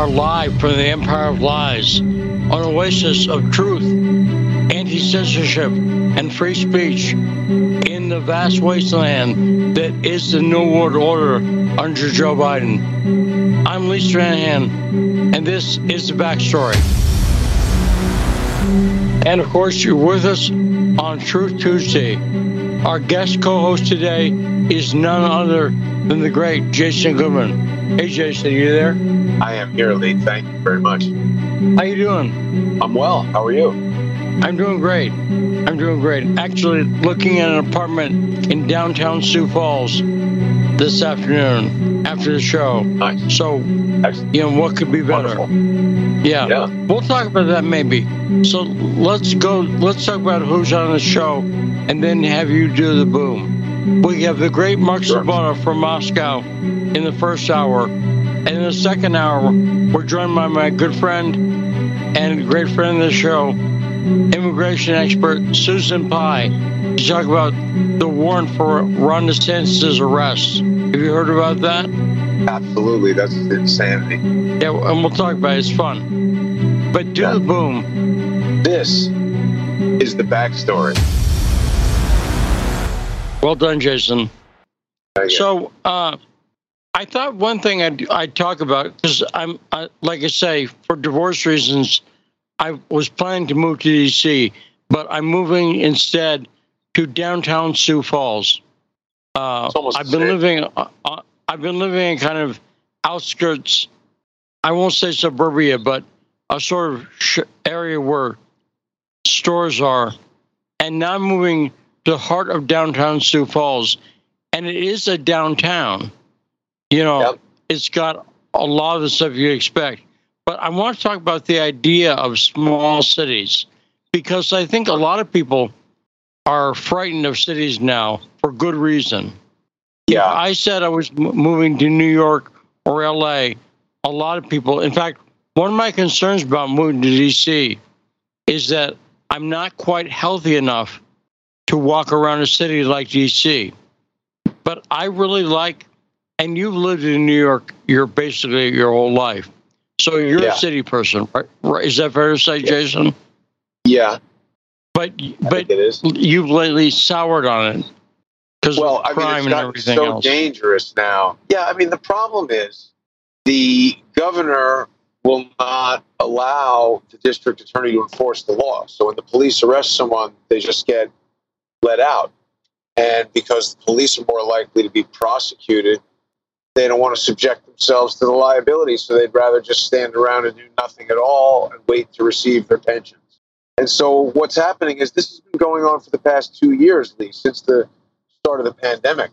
are live from the Empire of Lies, an oasis of truth, anti censorship, and free speech in the vast wasteland that is the New World Order under Joe Biden. I'm Lee Stranahan, and this is the backstory. And of course, you're with us on Truth Tuesday. Our guest co host today is none other than the great Jason Goodman. Hey, Jason, are you there? I am here, Lee. Thank you very much. How you doing? I'm well. How are you? I'm doing great. I'm doing great. Actually, looking at an apartment in downtown Sioux Falls this afternoon after the show. Nice. So, Excellent. you know, what could be better? Wonderful. Yeah. Yeah. We'll talk about that maybe. So let's go, let's talk about who's on the show and then have you do the boom. We have the great Mark. Sleboda from Moscow in the first hour. And in the second hour, we're joined by my good friend and great friend of the show, immigration expert Susan Pai, to talk about the warrant for Ron DeSantis' arrest. Have you heard about that? Absolutely. That's insanity. Yeah, and we'll talk about it. It's fun. But do Yeah. the boom. This is the backstory. Well done, Jason. So, uh, I thought one thing I'd, I'd talk about because I'm, I, like I say, for divorce reasons, I was planning to move to DC, but I'm moving instead to downtown Sioux Falls. Uh, I've been living. Uh, uh, I've been living in kind of outskirts. I won't say suburbia, but a sort of sh- area where stores are, and now I'm moving the heart of downtown Sioux Falls, and it is a downtown. You know, Yep. it's got a lot of the stuff you expect. But I want to talk about the idea of small cities because I think a lot of people are frightened of cities now for good reason. If Yeah. I said I was m- moving to New York or LA, a lot of people, in fact, one of my concerns about moving to DC is that I'm not quite healthy enough to walk around a city like DC. But I really like, and you've lived in New York your basically your whole life. So you're Yeah. a city person, right? Is that fair to say, Jason? Yeah, But but it is. you've lately soured on it because Well, I mean, crime it's gotten so else. dangerous now. Yeah, I mean, the problem is the governor will not allow the district attorney to enforce the law. So when the police arrest someone, they just get let out. And because the police are more likely to be prosecuted, they don't want to subject themselves to the liability. So they'd rather just stand around and do nothing at all and wait to receive their pensions. And so what's happening is this has been going on for the past two years, Lee, since the start of the pandemic.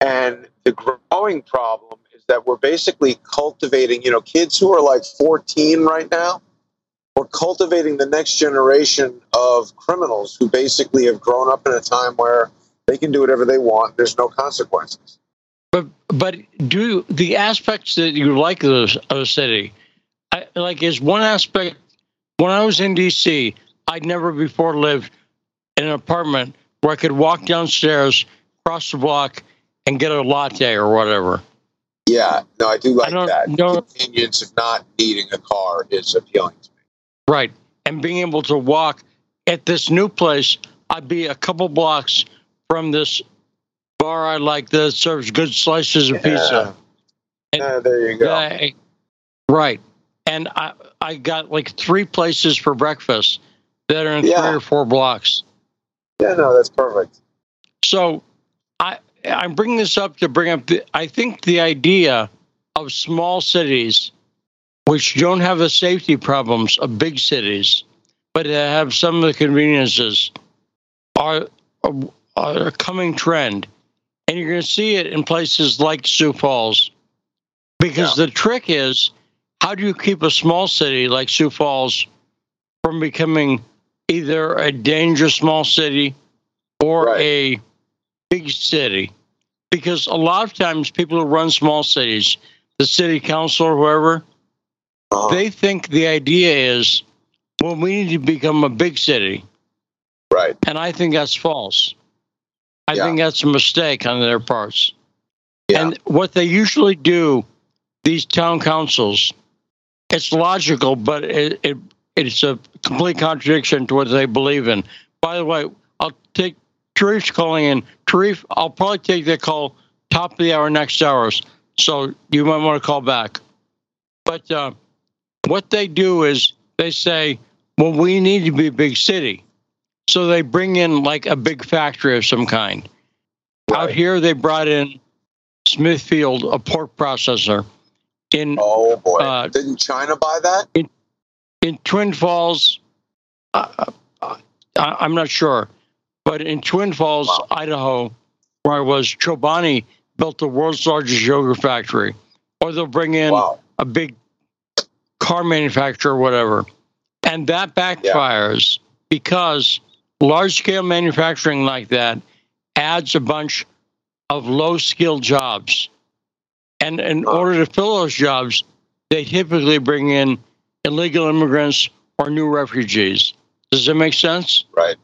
And the growing problem is that we're basically cultivating, you know, kids who are like 14 right now, we're cultivating the next generation of criminals who basically have grown up in a time where they can do whatever they want. There's no consequences. But but do the aspects that you like of the, city, I, like is one aspect. When I was in D.C., I'd never before lived in an apartment where I could walk downstairs, cross the block, and get a latte or whatever. Yeah, no, I do like don't that. The convenience of not needing a car is appealing to me. Right. And being able to walk at this new place, I'd be a couple blocks from this bar I like that serves good slices of pizza. And- Ah, there you go. I- right. And I, I got like three places for breakfast that are in Yeah. three or four blocks. Yeah, no, that's perfect. So I I'm bringing this up to bring up the I think the idea of small cities which don't have the safety problems of big cities, but have some of the conveniences are are a coming trend. And you're going to see it in places like Sioux Falls. Because the trick is how do you keep a small city like Sioux Falls from becoming either a dangerous small city or Right. a big city? Because a lot of times people who run small cities, the city council or whoever, Uh-huh. they think the idea is, well, we need to become a big city. right. And I think that's false. I Yeah. think that's a mistake on their parts. Yeah. And what they usually do, these town councils, it's logical, but it, it it's a complete contradiction to what they believe in. By the way, I'll take Tarif's calling in. Tarif, I'll probably take that call top of the hour next hours. So you might want to call back. But uh, what they do is they say, well, we need to be a big city. So they bring in like a big factory of some kind. Right. Out here, they brought in Smithfield, a pork processor. In oh boy, uh, didn't China buy that? In, in Twin Falls, uh, uh, I'm not sure, but in Twin Falls, wow. Idaho, where I was, Chobani built the world's largest yogurt factory. Or they'll bring in wow. a big car manufacturer whatever. And that backfires yeah. because large scale manufacturing like that adds a bunch of low skilled jobs. And in order to fill those jobs, they typically bring in illegal immigrants or new refugees. Does that make sense? Right.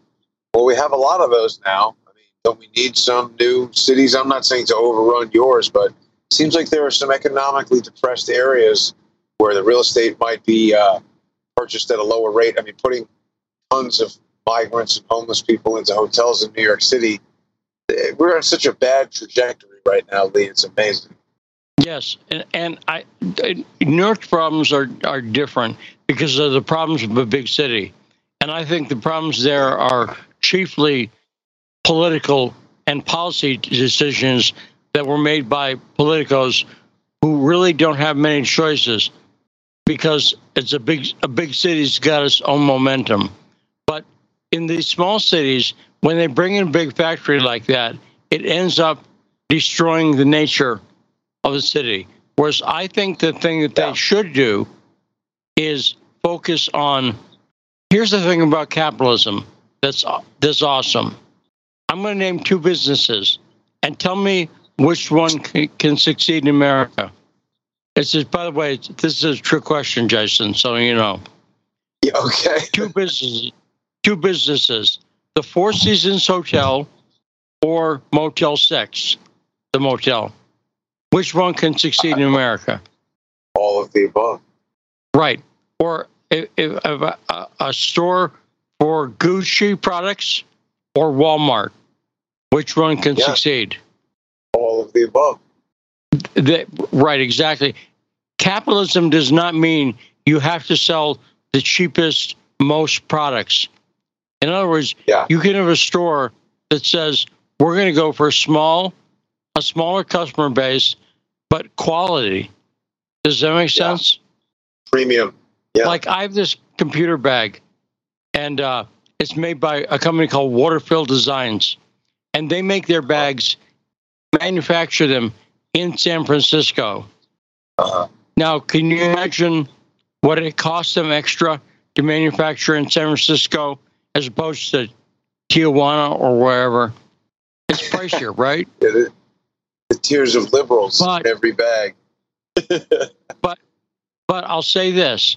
Well, we have a lot of those now. I mean, don't we need some new cities? I'm not saying to overrun yours, but it seems like there are some economically depressed areas where the real estate might be uh, purchased at a lower rate. I mean, putting tons of migrants and homeless people into hotels in New York City, eh, we're on such a bad trajectory right now, Lee. It's amazing. Yes, and, and I, New York's problems are, are different because of the problems of a big city. And I think the problems there are chiefly political and policy decisions that were made by politicos who really don't have many choices because it's a big a big city's got its own momentum. But in these small cities, when they bring in a big factory like that, it ends up destroying the nature of the city. Whereas I think the thing that they yeah. should do is focus on. Here's the thing about capitalism that's that's awesome. I'm going to name two businesses and tell me which one can, can succeed in America. It's just, by the way, this is a true question, Jason. So you know. Yeah, okay. two businesses. Two businesses. The Four Seasons Hotel or Motel Six, the motel. Which one can succeed in America? All of the above. Right. Or if, if a, a, store for Gucci products or Walmart, which one can yeah. succeed? All of the above. The, right, exactly. Capitalism does not mean you have to sell the cheapest, most products. In other words, yeah. you can have a store that says, we're going to go for a small a smaller customer base, but quality. Does that make sense? Yeah. Premium. Yeah. Like I have this computer bag, and uh, it's made by a company called Waterfield Designs, and they make their bags, manufacture them in San Francisco. Uh-huh. Now, can you imagine what it costs them extra to manufacture in San Francisco as opposed to Tijuana or wherever? It's pricier, right? the tears of liberals but, in every bag. but but I'll say this: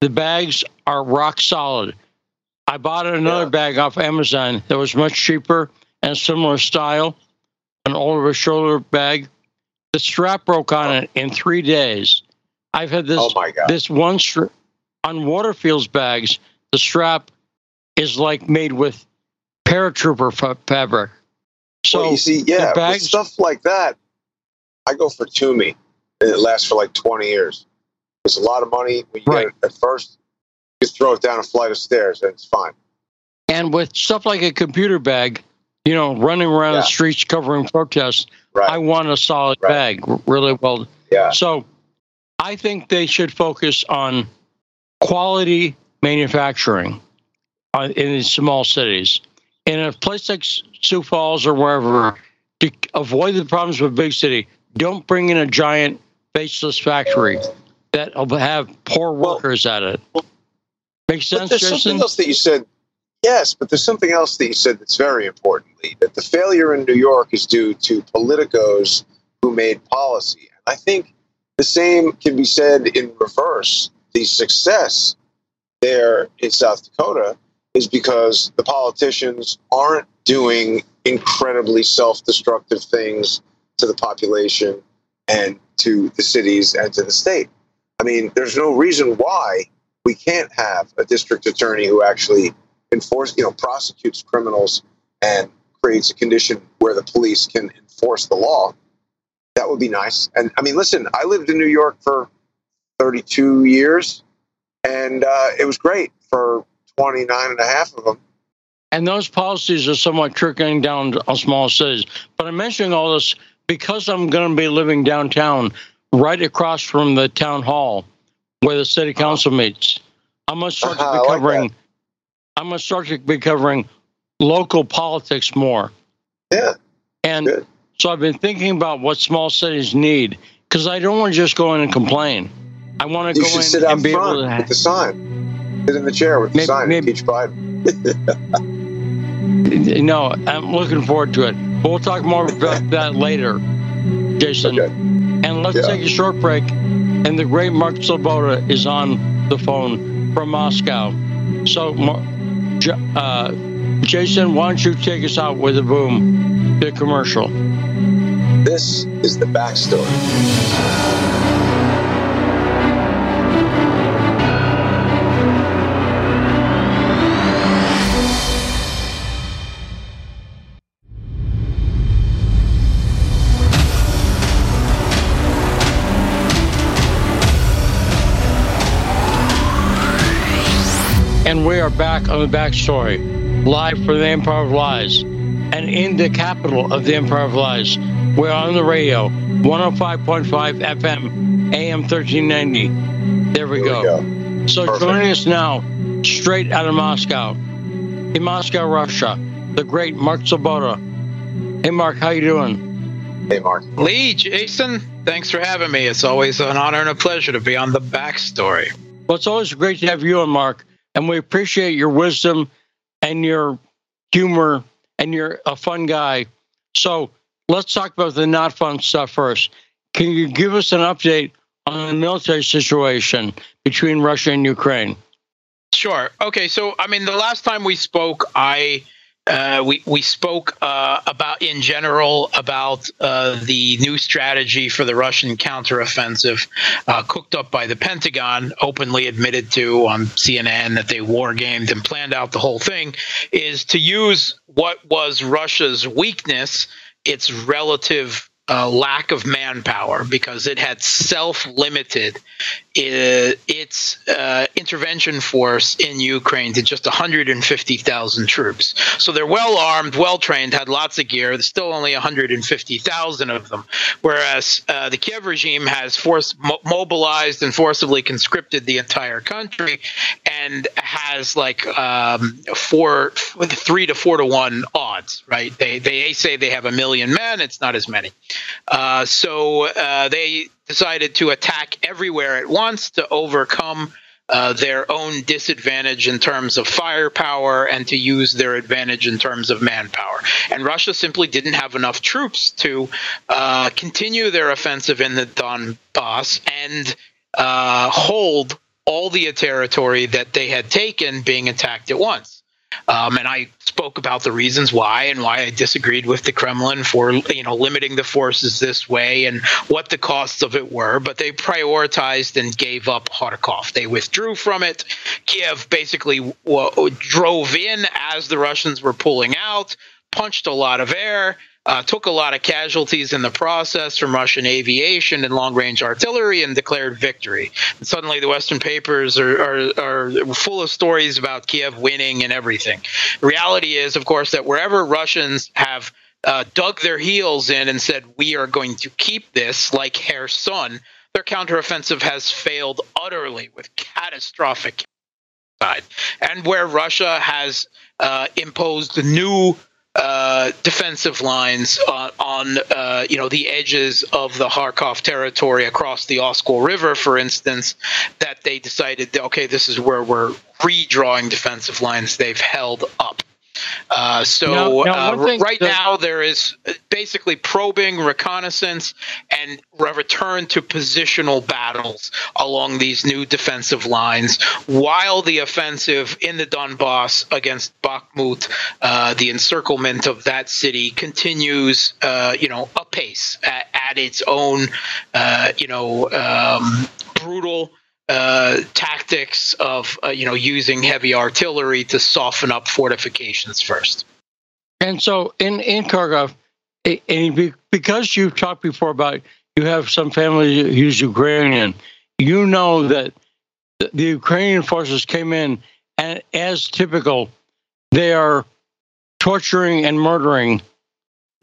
the bags are rock solid. I bought another yeah. bag off Amazon that was much cheaper and similar style, an over shoulder bag. The strap broke on it in three days. I've had this oh this one strap on Waterfield's bags. The strap is like made with paratrooper fabric. So well, you see, yeah, bags, stuff like that, I go for Tumi, and it lasts for like 20 years. It's a lot of money when you right. get it at first. You throw it down a flight of stairs, and it's fine. And with stuff like a computer bag, you know, running around yeah. the streets covering protests, right. I want a solid right. bag, really well. Yeah. So, I think they should focus on quality manufacturing uh, in these small cities. In a place like Sioux Falls or wherever, to avoid the problems with a big city, don't bring in a giant faceless factory that will have poor workers well, at it. Makes sense, there's Jason? something else that you said. Yes, but there's something else that you said that's very important, that the failure in New York is due to politicos who made policy. I think the same can be said in reverse. The success there in South Dakota is because the politicians aren't doing incredibly self destructive things to the population and to the cities and to the state. I mean, there's no reason why we can't have a district attorney who actually enforce, you know, prosecutes criminals and creates a condition where the police can enforce the law. That would be nice. And I mean, listen, I lived in New York for 32 years, and uh, it was great for 29 and a half of them. And those policies are somewhat trickling down on small cities. But I'm mentioning all this because I'm going to be living downtown, right across from the town hall where the city council meets. I'm going to start to Uh-huh, be I like covering. I'm going to start to be covering local politics more. Yeah, And Good. so I've been thinking about what small cities need because I don't want to just go in and complain. I want to you go in sit and be able front to. with the sign. Sit in the chair with the sign maybe- and teach Biden. No, I'm looking forward to it. But we'll talk more about that later, Jason. Okay. And let's Yeah. take a short break. And the great Mark Sleboda is on the phone from Moscow. So, Mar- uh, Jason, why don't you take us out with a boom, the commercial? This is the backstory. We are back on the backstory, live from the Empire of Lies. And in the capital of the Empire of Lies, we're on the radio, 105.5 FM, AM 1390. There we Here go. we go. So Perfect. joining us now, straight out of Moscow, in Moscow, Russia, the great Mark Sleboda. Hey, Mark, how you doing? Hey, Mark. Lee, Jason, thanks for having me. It's always an honor and a pleasure to be on the backstory. Well, it's always great to have you on, Mark, and we appreciate your wisdom and your humor, and you're a fun guy. So let's talk about the not fun stuff first. Can you give us an update on the military situation between Russia and Ukraine? Sure. Okay. So, I mean, the last time we spoke, I uh, we we spoke uh, about in general about uh, the new strategy for the Russian counteroffensive, uh, cooked up by the Pentagon, openly admitted to on CNN that they war gamed and planned out the whole thing, is to use what was Russia's weakness, its relative. Uh, lack of manpower because it had self-limited its uh, intervention force in Ukraine to just 150,000 troops. So they're well armed, well trained, had lots of gear. There's still only 150,000 of them, whereas uh, the Kiev regime has mo- mobilized and forcibly conscripted the entire country and has like um, four, three to four to one odds. Right? They they say they have a million men. It's not as many. Uh, so uh, they decided to attack everywhere at once to overcome uh, their own disadvantage in terms of firepower and to use their advantage in terms of manpower. And Russia simply didn't have enough troops to uh, continue their offensive in the Donbass and uh, hold all the territory that they had taken being attacked at once. Um, and I spoke about the reasons why and why I disagreed with the Kremlin for you know limiting the forces this way and what the costs of it were. But they prioritized and gave up Kharkov. They withdrew from it. Kiev basically w- drove in as the Russians were pulling out, punched a lot of air. Uh, took a lot of casualties in the process from Russian aviation and long range artillery and declared victory. And suddenly, the Western papers are, are, are full of stories about Kiev winning and everything. The reality is, of course, that wherever Russians have uh, dug their heels in and said, We are going to keep this, like Kherson, their counteroffensive has failed utterly with catastrophic side. And where Russia has uh, imposed new uh, defensive lines on, on uh, you know the edges of the Kharkov territory across the Oskol River, for instance, that they decided, okay, this is where we're redrawing defensive lines they've held up. Uh, so Now- now, uh, thing right that- now there is basically probing, reconnaissance, and a return to positional battles along these new defensive lines, while the offensive in the Donbass against Bakhmut, uh, the encirclement of that city, continues, uh, you know, apace at, at its own, uh, you know, um, brutal uh, tactics of uh, you know using heavy artillery to soften up fortifications first. And so in in Kharkov, and because you've talked before about you have some family who's Ukrainian, you know that the Ukrainian forces came in and as typical, they are torturing and murdering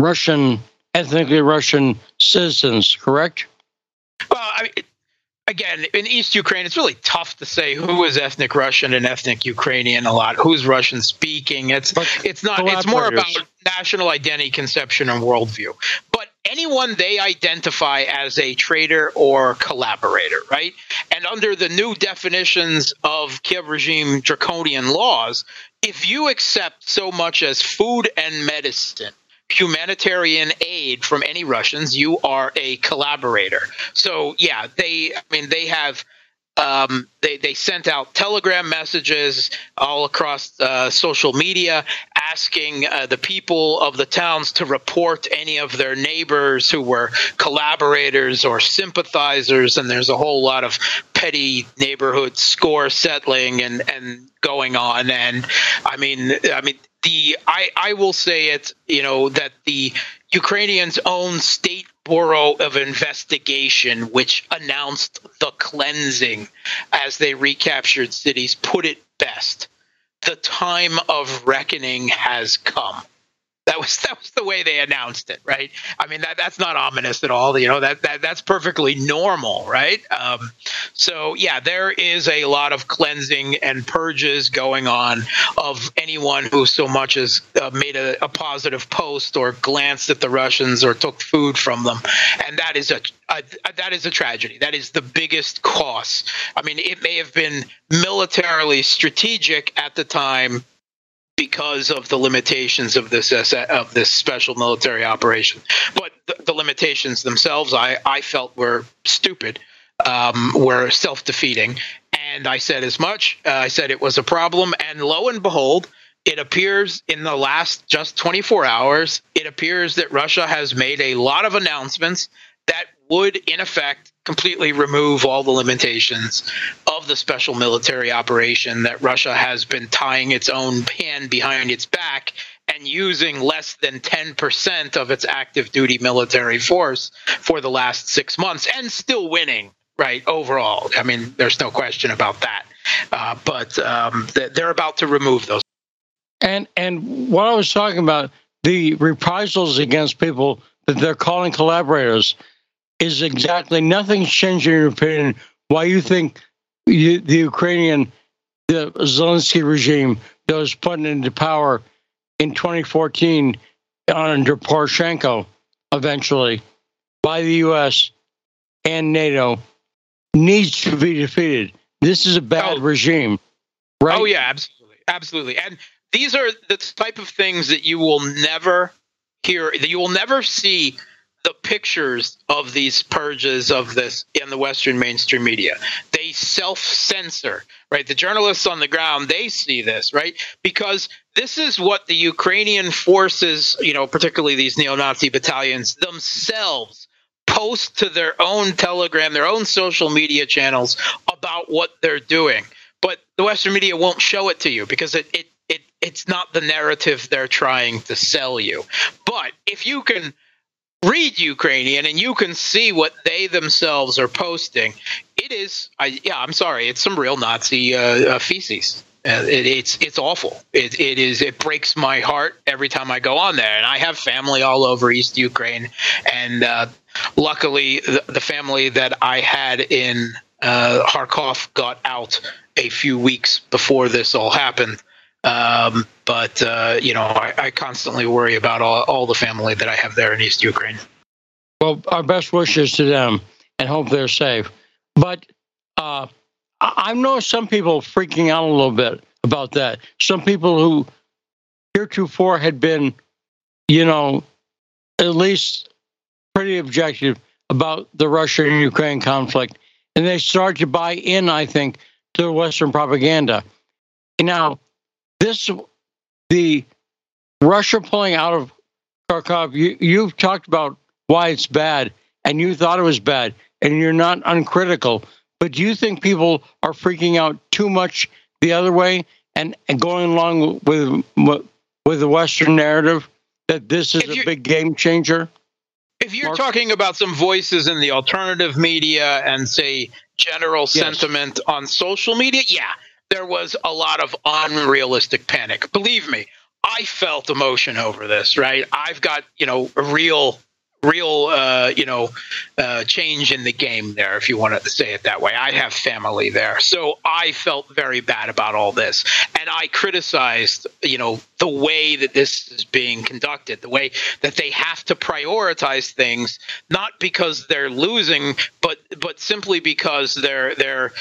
Russian ethnically Russian citizens. Correct? Well, I mean, again, in East Ukraine, it's really tough to say who is ethnic Russian and ethnic Ukrainian. A lot who's Russian speaking. It's but it's not. It's more about national identity, conception, and worldview. But anyone they identify as a traitor or collaborator, right? And under the new definitions of Kiev regime draconian laws, if you accept so much as food and medicine humanitarian aid from any Russians, you are a collaborator. So yeah, they I mean they have um, they they sent out telegram messages all across uh, social media asking uh, the people of the towns to report any of their neighbors who were collaborators or sympathizers and there's a whole lot of petty neighborhood score settling and and going on and i mean i mean the I, I will say it, you know, that the Ukrainians' own state bureau of investigation, which announced the cleansing as they recaptured cities, put it best. The time of reckoning has come. That was that was the way they announced it, right? I mean that that's not ominous at all. You know that that that's perfectly normal, right? Um, so yeah, there is a lot of cleansing and purges going on of anyone who so much as uh, made a, a, positive post or glanced at the Russians or took food from them, and that is a, a that is a tragedy. That is the biggest cost. I mean, it may have been militarily strategic at the time because of the limitations of this of this special military operation. But the, the limitations themselves, I, I felt were stupid, um, were self defeating, and I said as much. Uh, I said it was a problem, and lo and behold. It appears in the last just 24 hours, it appears that Russia has made a lot of announcements that would, in effect, completely remove all the limitations of the special military operation that Russia has been tying its own hand behind its back and using less than 10% of its active duty military force for the last six months and still winning, right, overall. I mean, there's no question about that. Uh, but um, they're about to remove those. And, and what I was talking about, the reprisals against people that they're calling collaborators – is exactly nothing's changed in your opinion. Why you think you, the Ukrainian, the Zelensky regime that was put into power in 2014 under Poroshenko, eventually by the U.S. and NATO, needs to be defeated. This is a bad oh. regime, right? Oh yeah, absolutely, absolutely. And these are the type of things that you will never hear, that you will never see the pictures of these purges of this in the Western mainstream media. They self censor, right? The journalists on the ground, they see this, right? Because this is what the Ukrainian forces, you know, particularly these neo Nazi battalions themselves post to their own Telegram, their own social media channels about what they're doing. But the Western media won't show it to you because it, it, it it's not the narrative they're trying to sell you. But if you can read Ukrainian and you can see what they themselves are posting. It is, I, yeah, I'm sorry, it's some real Nazi uh, uh, feces. Uh, it, it's it's awful. It, it is it breaks my heart every time I go on there. And I have family all over East Ukraine, and uh, luckily the, the, family that I had in uh, Kharkov got out a few weeks before this all happened. Um, but uh, you know, I, I, constantly worry about all, all the family that I have there in East Ukraine. Well, our best wishes to them, and hope they're safe. But uh, I know some people freaking out a little bit about that. Some people who heretofore had been, you know, at least pretty objective about the Russia and Ukraine conflict, and they start to buy in, I think, to Western propaganda. Now, this the Russia pulling out of Kharkov. You you've talked about why it's bad, and you thought it was bad, and you're not uncritical. But do you think people are freaking out too much the other way and, and going along with with the Western narrative that this is a big game changer? If you're Mark? talking about some voices in the alternative media and say general yes. sentiment on social media, yeah, there was a lot of unrealistic panic. Believe me, I felt emotion over this, right? I've got, you know, a real real uh, you know uh, change in the game there if you want to say it that way i have family there so i felt very bad about all this and i criticized you know the way that this is being conducted the way that they have to prioritize things not because they're losing but but simply because they're they're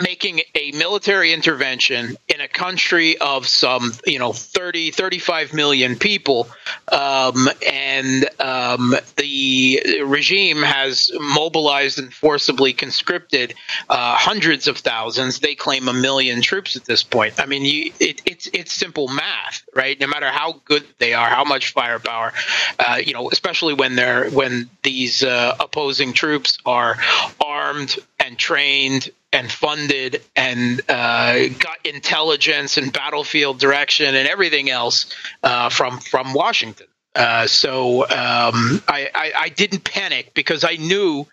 making a military intervention in a country of some, you know, 30, 35 million people. Um, and um, the regime has mobilized and forcibly conscripted uh, hundreds of thousands. They claim a million troops at this point. I mean, you, it, it's, it's simple math, right? No matter how good they are, how much firepower, uh, you know, especially when they're, when these uh, opposing troops are armed and trained and funded and uh, got intelligence and battlefield direction and everything else uh, from from Washington. Uh, so um, I, I, I didn't panic because I knew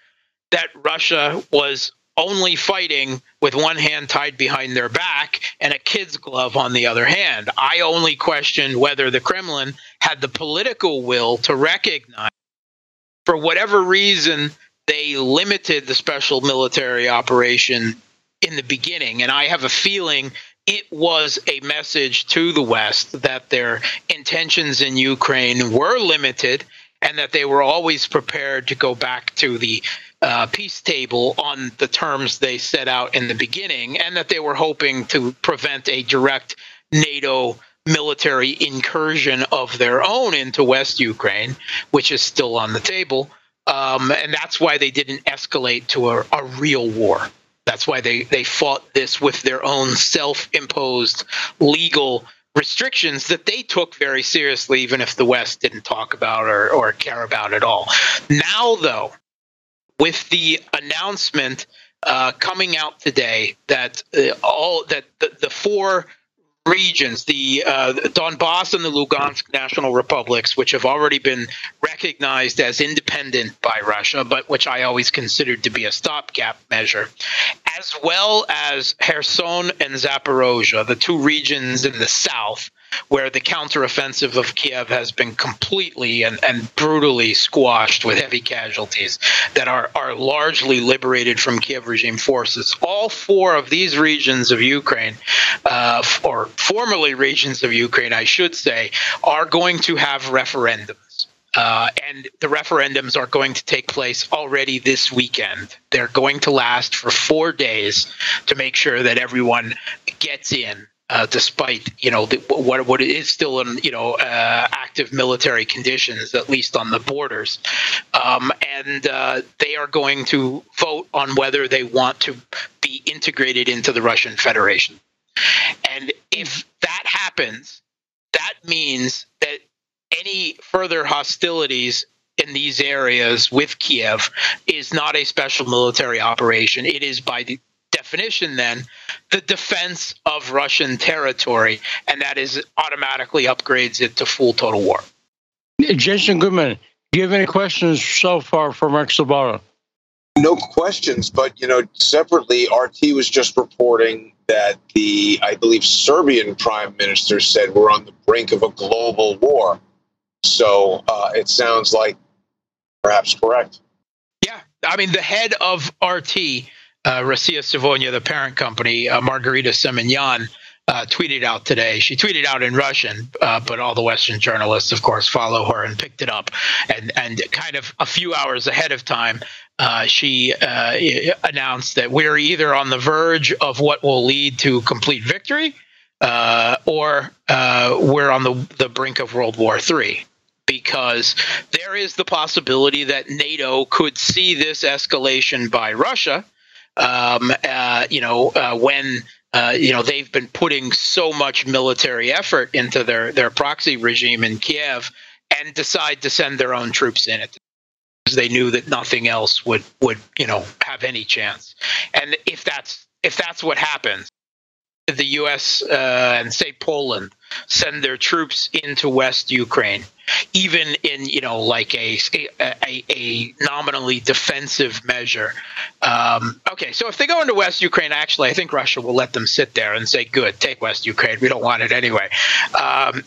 that Russia was only fighting with one hand tied behind their back and a kid's glove on the other hand. I only questioned whether the Kremlin had the political will to recognize, for whatever reason, they limited the special military operation in the beginning. And I have a feeling it was a message to the West that their intentions in Ukraine were limited and that they were always prepared to go back to the uh, peace table on the terms they set out in the beginning, and that they were hoping to prevent a direct NATO military incursion of their own into West Ukraine, which is still on the table. Um, and that's why they didn't escalate to a, a real war. That's why they, they fought this with their own self imposed legal restrictions that they took very seriously, even if the West didn't talk about or, or care about at all. Now, though, with the announcement uh, coming out today that uh, all that the, the four regions, the uh, Donbass and the Lugansk national republics, which have already been recognized as independent by Russia, but which I always considered to be a stopgap measure, as well as Kherson and Zaporozhye, the two regions in the south where the counteroffensive of Kiev has been completely and, and brutally squashed with heavy casualties that are, are largely liberated from Kiev regime forces. All four of these regions of Ukraine, uh, or formerly regions of Ukraine, I should say, are going to have referendums. Uh, and the referendums are going to take place already this weekend. They're going to last for four days to make sure that everyone gets in uh, despite you know the, what what is still in you know uh, active military conditions, at least on the borders, um, and uh, they are going to vote on whether they want to be integrated into the Russian Federation. And if that happens, that means that any further hostilities in these areas with Kiev is not a special military operation. It is by the definition then the defense of Russian territory, and that is automatically upgrades it to full total war. Jason Goodman, do you have any questions so far for Mark Sleboda? No questions, but you know, separately, RT was just reporting that the, I believe, Serbian prime minister said we're on the brink of a global war. So uh, it sounds like perhaps correct. Yeah, I mean, the head of RT uh, Rossiya Segodnya, the parent company, uh, Margarita Simonyan, uh, tweeted out today. She tweeted out in Russian, uh, but all the Western journalists, of course, follow her and picked it up. And and kind of a few hours ahead of time, uh, she uh, announced that we're either on the verge of what will lead to complete victory, uh, or uh, we're on the the brink of World War III because there is the possibility that NATO could see this escalation by Russia um, uh, you know, uh, when uh, you know they've been putting so much military effort into their their proxy regime in Kiev, and decide to send their own troops in it because they knew that nothing else would would you know have any chance. And if that's if that's what happens, the U.S. Uh, and say Poland send their troops into West Ukraine, even in you know like a a, a nominally defensive measure. Um, okay, so if they go into West Ukraine, actually, I think Russia will let them sit there and say, "Good, take West Ukraine. We don't want it anyway." Um,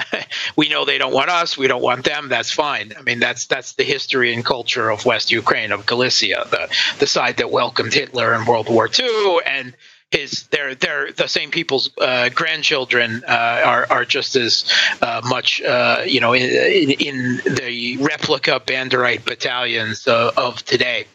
we know they don't want us. We don't want them. That's fine. I mean, that's that's the history and culture of West Ukraine, of Galicia, the the side that welcomed Hitler in World War II, and his they're they're the same people's uh, grandchildren uh, are are just as uh, much uh, you know in, in, the replica Banderite battalions uh, of today.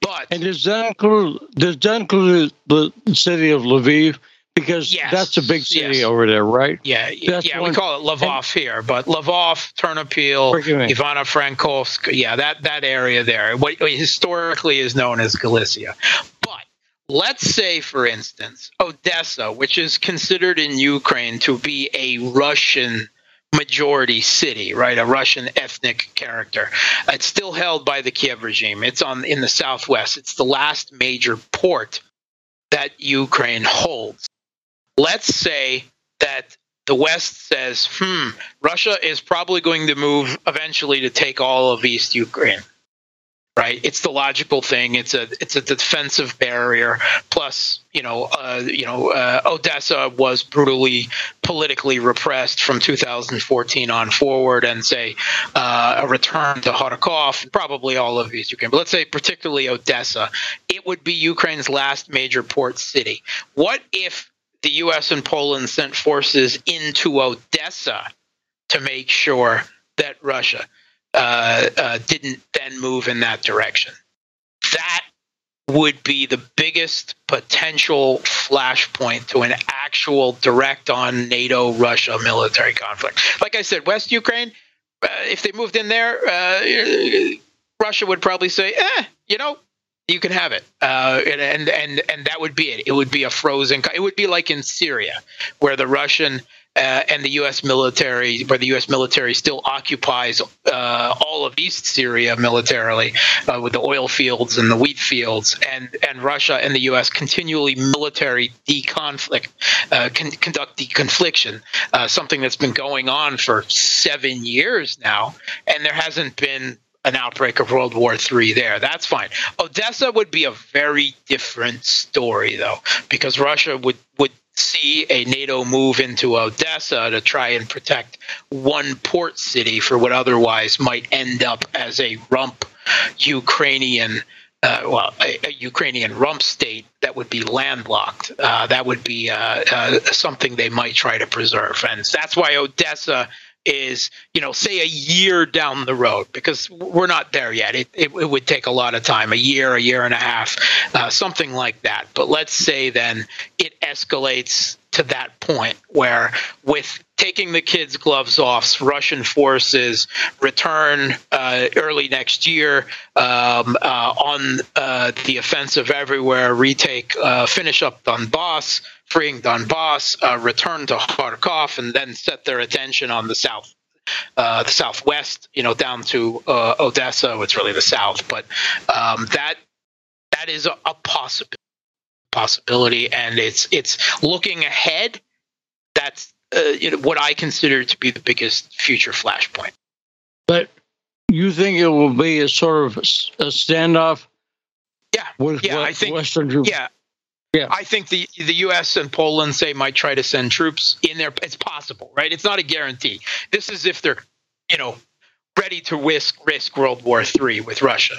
But and does that include does that include the city of Lviv? Because yes, that's a big city yes. over there, right? Yeah, that's yeah. One, we call it Lvov here, but Lvov, Ternopil, Ivano-Frankovsk, yeah, that that area there, what historically is known as Galicia. Let's say, for instance, Odessa, which is considered in Ukraine to be a Russian majority city, right? A Russian ethnic character. It's still held by the Kiev regime. It's on in the southwest. It's the last major port that Ukraine holds. Let's say that the West says, hmm, Russia is probably going to move eventually to take all of East Ukraine right? It's the logical thing. It's a it's a defensive barrier. Plus, you know, uh, you know, uh, Odessa was brutally politically repressed from 2014 on forward, and say uh, a return to Kharkov, probably all of East Ukraine, but let's say particularly Odessa, it would be Ukraine's last major port city. What if the U.S. and Poland sent forces into Odessa to make sure that Russia uh, uh, didn't then move in that direction. That would be the biggest potential flashpoint to an actual direct on NATO Russia military conflict. Like I said, West Ukraine, uh, if they moved in there, uh, Russia would probably say, eh, you know, you can have it, uh, and and and that would be it. It would be a frozen. It would be like in Syria, where the Russian uh, and the U.S. military, where the U.S. military still occupies uh, all of East Syria militarily, uh, with the oil fields and the wheat fields, and and Russia and the U.S. continually military deconflict, uh, con- conduct deconfliction, uh, something that's been going on for seven years now, and there hasn't been an outbreak of World War III there. That's fine. Odessa would be a very different story, though, because Russia would would see a NATO move into Odessa to try and protect one port city for what otherwise might end up as a rump Ukrainian. Uh, well, a, a, Ukrainian rump state that would be landlocked. Uh, that would be uh, uh something they might try to preserve, and that's why Odessa is, you know, say a year down the road, because we're not there yet. It, it, it would take a lot of time, a year, a year and a half, uh, something like that. But let's say then it escalates to that point where, with taking the kids' gloves off, Russian forces return uh, early next year um, uh, on uh, the offensive everywhere, retake, uh, finish up Donbass, freeing Donbass, uh, return to Kharkov, and then set their attention on the south. Uh, the southwest, you know, down to Odessa. It's really the south, but um, that that is a, a possibility possibility, and it's it's looking ahead. That's uh, you know, what I consider to be the biggest future flashpoint. But you think it will be a sort of a standoff? Yeah, with yeah, I think Western. Yeah, yeah. I think the the U.S. and Poland say might try to send troops in there. It's possible, right? It's not a guarantee. This is if they're, you know, ready to risk risk World War III with Russia,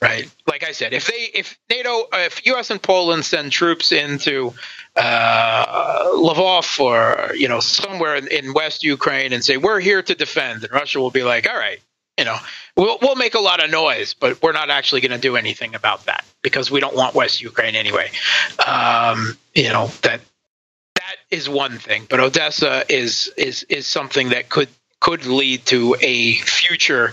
right? Like I said, if they if NATO if U.S. and Poland send troops into uh, Lvov or you know somewhere in, in West Ukraine and say we're here to defend, and Russia will be like, all right, you know, we'll we'll make a lot of noise, but we're not actually going to do anything about that because we don't want West Ukraine anyway. Um, you know that that is one thing, but Odessa is is is something that could could lead to a future,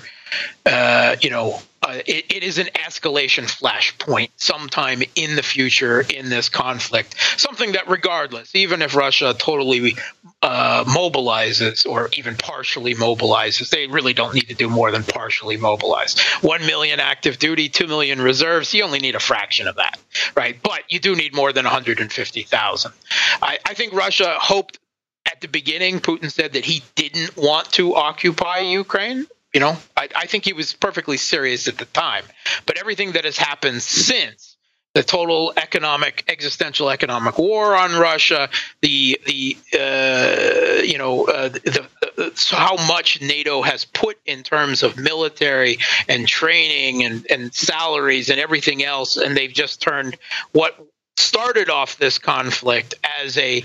uh, you know, uh, it, it is an escalation flashpoint sometime in the future in this conflict. Something that, regardless, even if Russia totally uh, mobilizes or even partially mobilizes, they really don't need to do more than partially mobilize. One million active duty, two million reserves. You only need a fraction of that, right? But you do need more than 150,000. I, I think Russia hoped at the beginning, Putin said that he didn't want to occupy Ukraine. You know, I, I think he was perfectly serious at the time. But everything that has happened since the total economic existential economic war on Russia, the the uh, you know uh, the, the, so how much NATO has put in terms of military and training and and salaries and everything else, and they've just turned what started off this conflict as a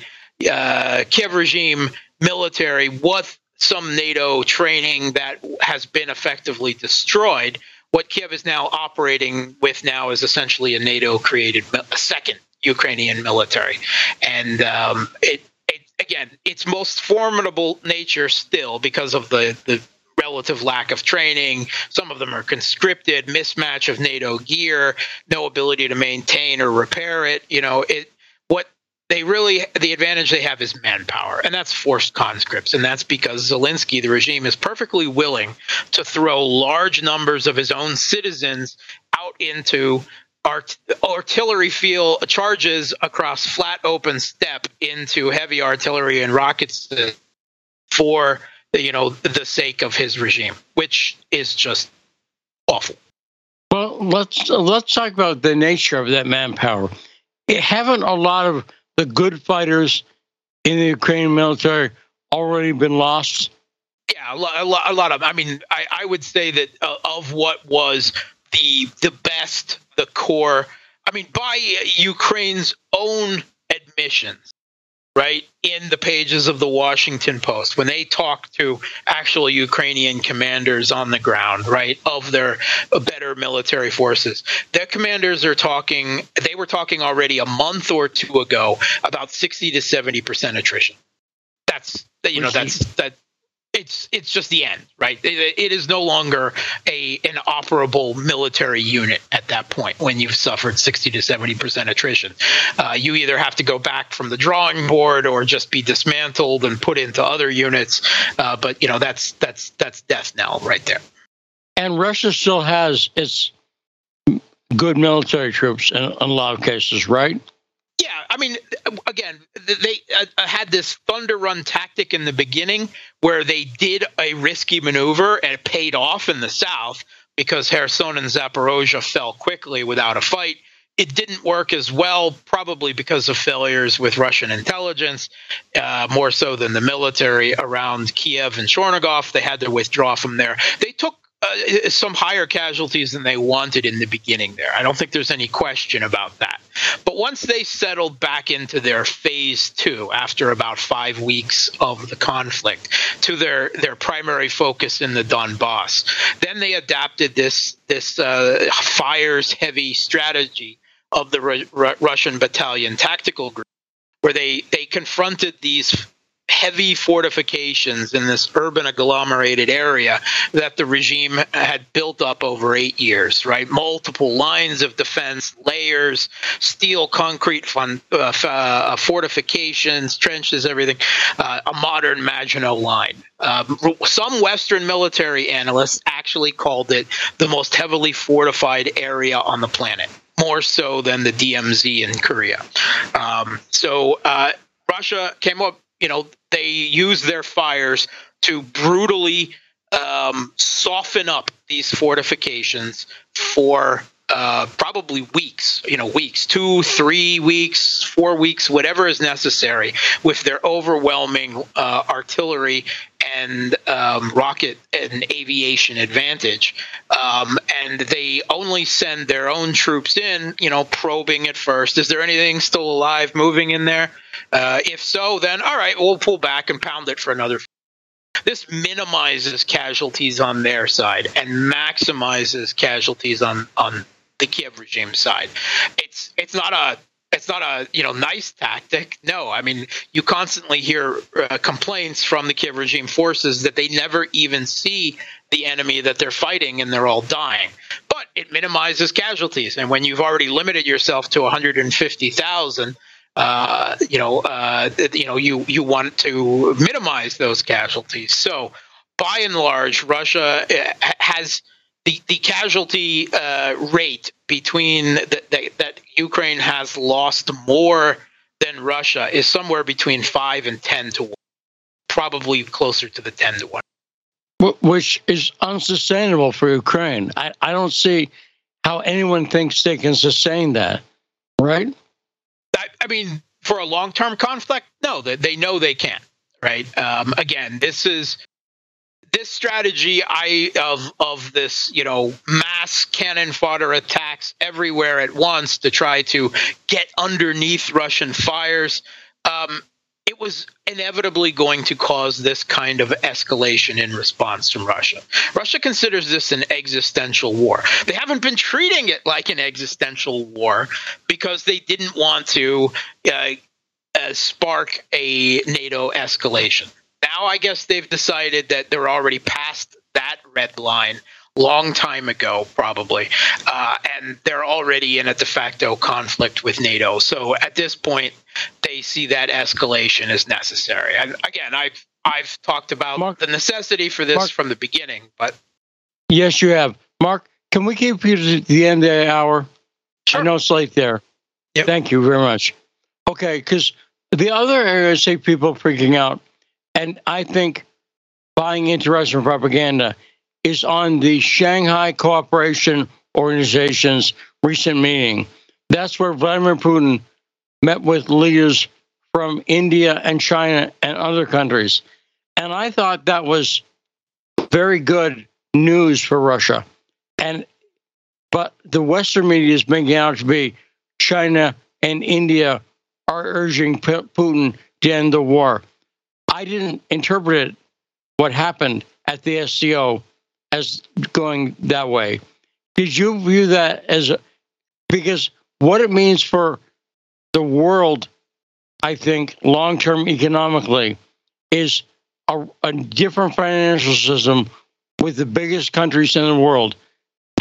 uh, Kiev regime military with some NATO training that has been effectively destroyed. What Kiev is now operating with now is essentially a NATO created a second Ukrainian military, and um, it, it again its most formidable nature still because of the the relative lack of training. Some of them are conscripted, mismatch of NATO gear, no ability to maintain or repair it. You know, it what they really the advantage they have is manpower, and that's forced conscripts, and that's because Zelensky, the regime, is perfectly willing to throw large numbers of his own citizens out into art, artillery field charges across flat open steppe into heavy artillery and rockets for you know the sake of his regime, which is just awful. Well, let's let's talk about the nature of that manpower. Haven't a lot of the good fighters in the Ukrainian military already been lost? Yeah, a lot, a lot, of. I mean, I, I would say that uh, of what was the the best, the core. I mean, by Ukraine's own admissions, right in the pages of the Washington Post when they talk to actual Ukrainian commanders on the ground, right, of their better military forces. Their commanders are talking, they were talking already a month or two ago about 60 to 70% attrition. That's, you know, that's, that, it's it's just the end, right? It, it is no longer a an operable military unit at that point when you've suffered sixty to seventy percent attrition. Uh, you either have to go back from the drawing board or just be dismantled and put into other units. Uh, but you know that's that's that's death knell right there. And Russia still has its good military troops in, in a lot of cases, right? Yeah, I mean, again, they uh, had this thunder run tactic in the beginning where they did a risky maneuver and it paid off in the south because Kherson and Zaporozhye fell quickly without a fight. It didn't work as well, probably because of failures with Russian intelligence, uh, more so than the military around Kiev and Chernigov. They had to withdraw from there. They took uh, some higher casualties than they wanted in the beginning there. I don't think there's any question about that. But once they settled back into their phase two after about five weeks of the conflict to their, their primary focus in the Donbass, then they adapted this, this uh, fires heavy strategy of the Ru- Russian battalion tactical group, where they, they confronted these heavy fortifications in this urban agglomerated area that the regime had built up over eight years, right? Multiple lines of defense, layers, steel, concrete fun, uh, uh, fortifications, trenches, everything, uh, a modern Maginot line. Um, some Western military analysts actually called it the most heavily fortified area on the planet more so than the DMZ in Korea. Um, so uh, Russia came up you know, they use their fires to brutally um, soften up these fortifications for uh, probably weeks, you know, weeks, two, three weeks, four weeks, whatever is necessary, with their overwhelming uh, artillery and um, rocket and aviation advantage. Um, and they only send their own troops in, you know, probing at first. Is there anything still alive moving in there? Uh, if so, then all right, we'll pull back and pound it for another. This minimizes casualties on their side and maximizes casualties on on the Kiev regime side. It's it's not a it's not a you know nice tactic. No, I mean you constantly hear uh, complaints from the Kiev regime forces that they never even see the enemy that they're fighting and they're all dying. But it minimizes casualties. And when you've already limited yourself to 150,000, uh, you know, uh, you know, you you want to minimize those casualties. So, by and large, Russia uh, has the the casualty uh, rate between the, the, that Ukraine has lost more than Russia is somewhere between five and ten to one, probably closer to the ten to one. Which is unsustainable for Ukraine. I, I don't see how anyone thinks they can sustain that, right? I, I mean, for a long term conflict, no, they, they know they can't, right? Um, again, this is this strategy I of of this you know mass cannon fodder attacks everywhere at once to try to get underneath Russian fires. Um, it was inevitably going to cause this kind of escalation in response from Russia. Russia considers this an existential war. They haven't been treating it like an existential war because they didn't want to uh, uh, spark a NATO escalation. Now I guess they've decided that they're already past that red line long time ago, probably, uh, and they're already in a de facto conflict with NATO. So at this point, they see that escalation as necessary. And again, I've I've talked about Mark, the necessity for this Mark, from the beginning, but yes, you have, Mark. Can we keep you to the end of the hour? Sure. I know it's late there. Yep. Thank you very much. Okay, because the other area I see people freaking out and I think buying into Russian propaganda is on the Shanghai Cooperation Organization's recent meeting. That's where Vladimir Putin met with leaders from India and China and other countries. And I thought that was very good news for Russia. And but the Western media is making out to be China and India are urging Putin to end the war. I didn't interpret what happened at the SCO as going that way. Did you view that as because what it means for the world, I think, long term economically, is a, a different financial system with the biggest countries in the world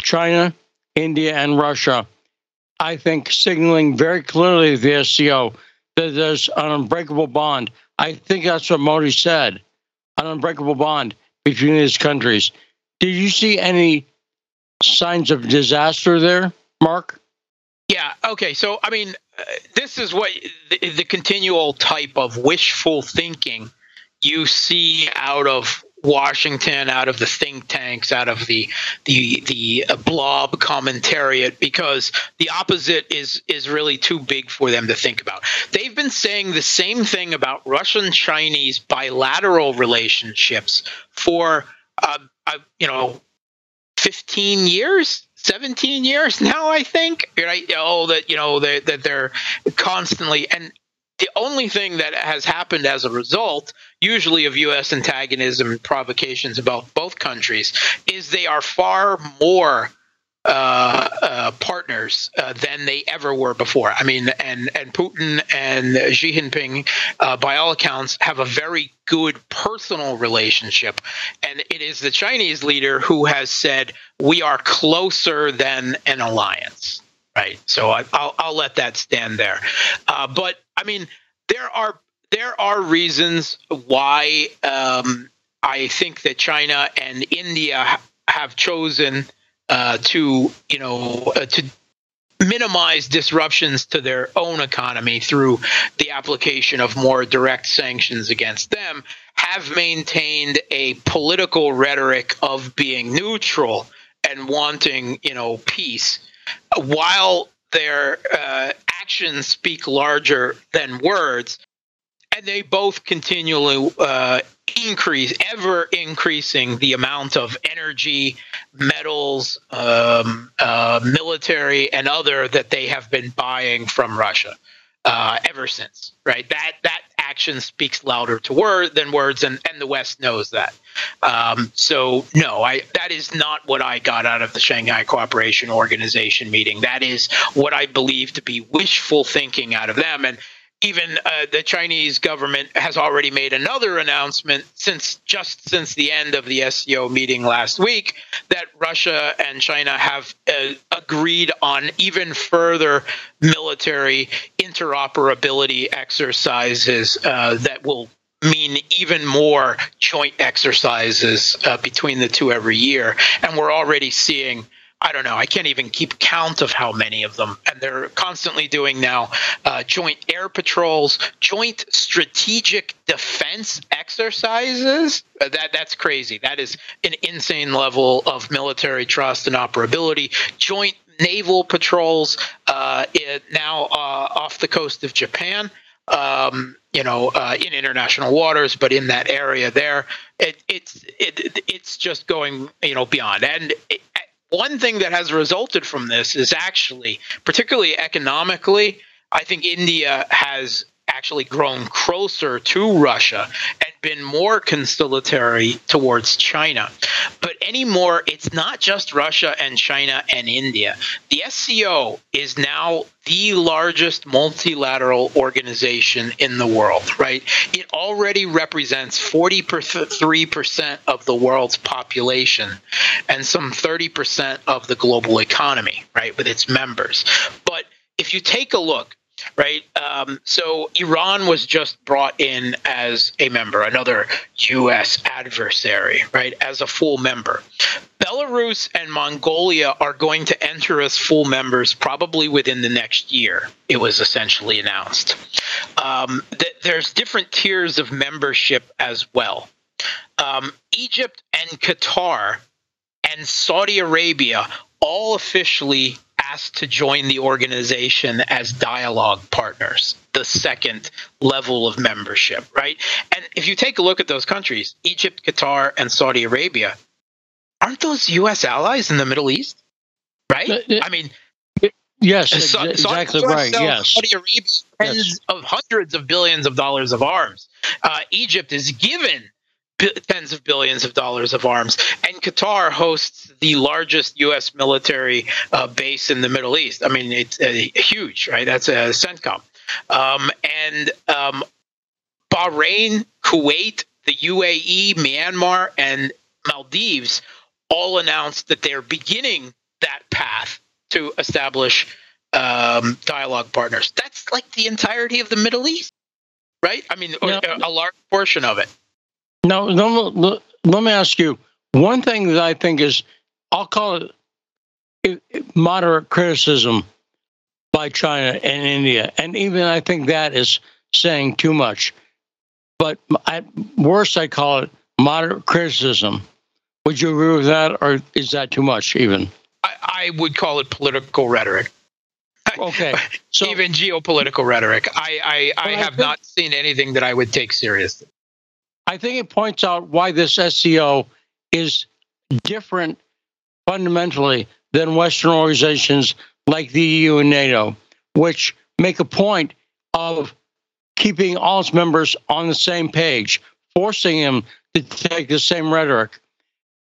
China, India, and Russia. I think signaling very clearly to the SCO that there's an unbreakable bond I think that's what Modi said an unbreakable bond between these countries. Did you see any signs of disaster there, Mark? Yeah. Okay. So, I mean, uh, this is what the, the continual type of wishful thinking you see out of Washington, out of the think tanks, out of the the the blob commentariat, because the opposite is is really too big for them to think about. They've been saying the same thing about Russian Chinese bilateral relationships for uh, uh, you know, fifteen years. 17 years now i think right oh that you know that, that they're constantly and the only thing that has happened as a result, usually of U.S. antagonism and provocations about both countries, is they are far more uh, uh, partners uh, than they ever were before. I mean, and and Putin and Xi Jinping, uh, by all accounts, have a very good personal relationship, and it is the Chinese leader who has said we are closer than an alliance. Right. So I, will I'll let that stand there. Uh, but I mean, there are there are reasons why um, I think that China and India have chosen uh, to you know uh, to minimize disruptions to their own economy through the application of more direct sanctions against them have maintained a political rhetoric of being neutral and wanting you know peace. While their uh, actions speak larger than words, and they both continually uh, increase, ever increasing the amount of energy, metals, um, uh, military, and other that they have been buying from Russia uh, ever since. Right, that that action speaks louder to word than words, and, and the West knows that. Um, so no, I that is not what I got out of the Shanghai Cooperation Organization meeting. That is what I believe to be wishful thinking out of them. And even uh, the Chinese government has already made another announcement since just since the end of the SCO meeting last week that Russia and China have uh, agreed on even further military interoperability exercises uh, that will mean even more joint exercises uh, between the two every year, and we're already seeing I don't know. I can't even keep count of how many of them. And they're constantly doing now uh, joint air patrols, joint strategic defense exercises. Uh, that that's crazy. That is an insane level of military trust and operability. Joint naval patrols uh, now uh, off the coast of Japan. Um, you know, uh, in international waters, but in that area there, it, it's it, it's just going you know beyond. And it, one thing that has resulted from this is actually, particularly economically, I think India has actually grown closer to Russia and been more conciliatory towards China. But anymore, it's not just Russia and China and India. The SCO is now the largest multilateral organization in the world, right? It already represents 43% of the world's population and some 30% of the global economy, right, with its members. But if you take a look, right? Um, so Iran was just brought in as a member, another U.S. adversary, right, as a full member. Belarus and Mongolia are going to enter as full members probably within the next year. It was essentially announced. Um, th- there's different tiers of membership as well. Um, Egypt and Qatar and Saudi Arabia all officially asked to join the organization as dialogue partners, the second level of membership, right? And if you take a look at those countries, Egypt, Qatar, and Saudi Arabia, aren't those U.S. allies in the Middle East? Right? Uh, I mean, yes, so, exactly right. Yes. Saudi Arabia tens yes. of hundreds of billions of dollars of arms. Uh, Egypt is given tens of billions of dollars of arms. And Qatar hosts the largest U.S. military uh, base in the Middle East. I mean, it's uh, huge, right? That's a CENTCOM. Um, and um, Bahrain, Kuwait, the UAE, Myanmar, and Maldives all announced that they're beginning that path to establish um, dialogue partners. That's like the entirety of the Middle East, right? I mean, a, a large portion of it. Now, let, let me ask you one thing that I think is, I'll call it moderate criticism by China and India. And even I think that is saying too much. But at worst, I call it moderate criticism. Would you agree with that, or is that too much even? I, I would call it political rhetoric. Okay. So, even geopolitical rhetoric. I, I, I have think, not seen anything that I would take seriously. I think it points out why this SCO is different fundamentally than Western organizations like the EU and NATO, which make a point of keeping all its members on the same page, forcing them to take the same rhetoric.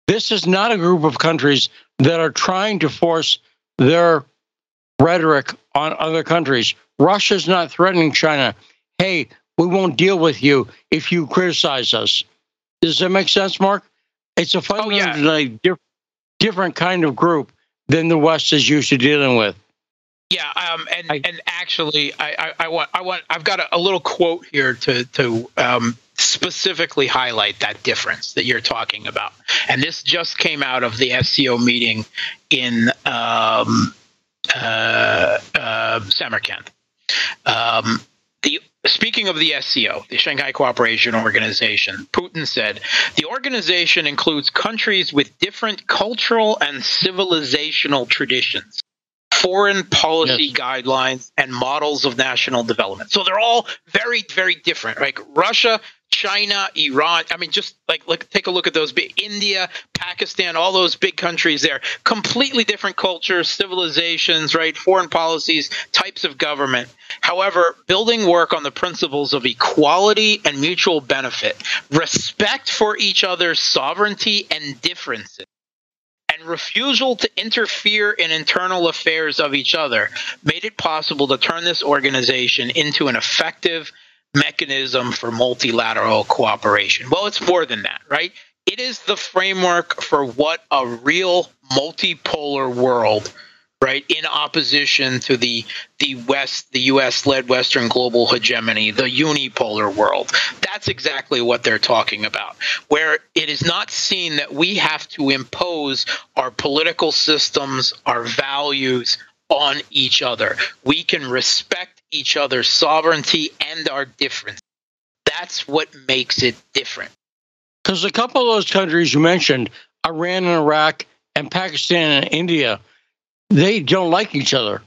This is not a group of countries that are trying to force their rhetoric on other countries. Russia's not threatening China. Hey, we won't deal with you if you criticize us. Does that make sense, Mark? It's a fundamentally oh, yeah. diff- different kind of group than the West is used to dealing with. Yeah, um, and I, and actually, I, I, I, want I want I've got a, a little quote here to to um, specifically highlight that difference that you're talking about, and this just came out of the SCO meeting in um, uh, uh, Samarkand. Um, the Speaking of the SCO, the Shanghai Cooperation Organization, Putin said the organization includes countries with different cultural and civilizational traditions, foreign policy yes. guidelines, and models of national development. So they're all very, very different. Like Russia China, Iran. I mean, just like look, take a look at those big India, Pakistan, all those big countries there. Completely different cultures, civilizations, right? Foreign policies, types of government. However, building work on the principles of equality and mutual benefit, respect for each other's sovereignty and differences, and refusal to interfere in internal affairs of each other made it possible to turn this organization into an effective mechanism for multilateral cooperation. Well, it's more than that, right? It is the framework for what a real multipolar world right in opposition to the the west the US led western global hegemony the unipolar world. That's exactly what they're talking about where it is not seen that we have to impose our political systems our values on each other. We can respect each other's sovereignty and our difference. That's what makes it different. Because a couple of those countries you mentioned Iran and Iraq and Pakistan and India they don't like each other.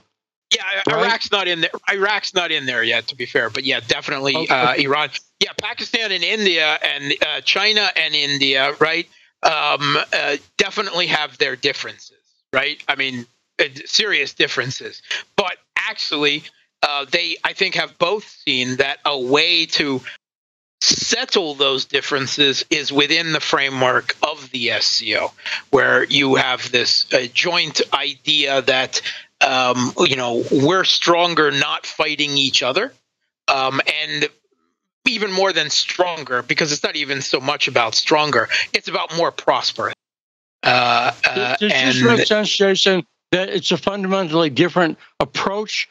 Yeah, right? Iraq's not in there. Iraq's not in there yet, to be fair. But yeah, definitely okay. uh, Iran. Yeah, Pakistan and India and uh, China and India, right? Um, uh, definitely have their differences, right? I mean, uh, serious differences. But actually, uh, they I think have both seen that a way to settle those differences is within the framework of the SCO, where you have this uh, joint idea that um, you know we're stronger not fighting each other, um, and even more than stronger because it's not even so much about stronger; it's about more prosperous. Uh, uh, Does this sense, Jason? That it's a fundamentally different approach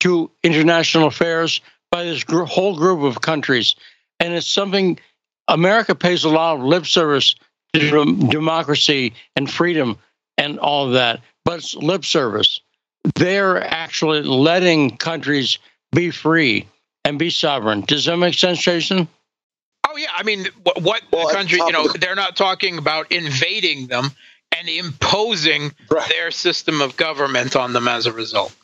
to international affairs by this gr- whole group of countries and it's something America pays a lot of lip service to democracy and freedom and all of that, but it's lip service. They're actually letting countries be free and be sovereign. Does that make sense, Jason? Oh yeah, I mean, what, what well, the country? You know, they're not talking about invading them and imposing right. their system of government on them as a result.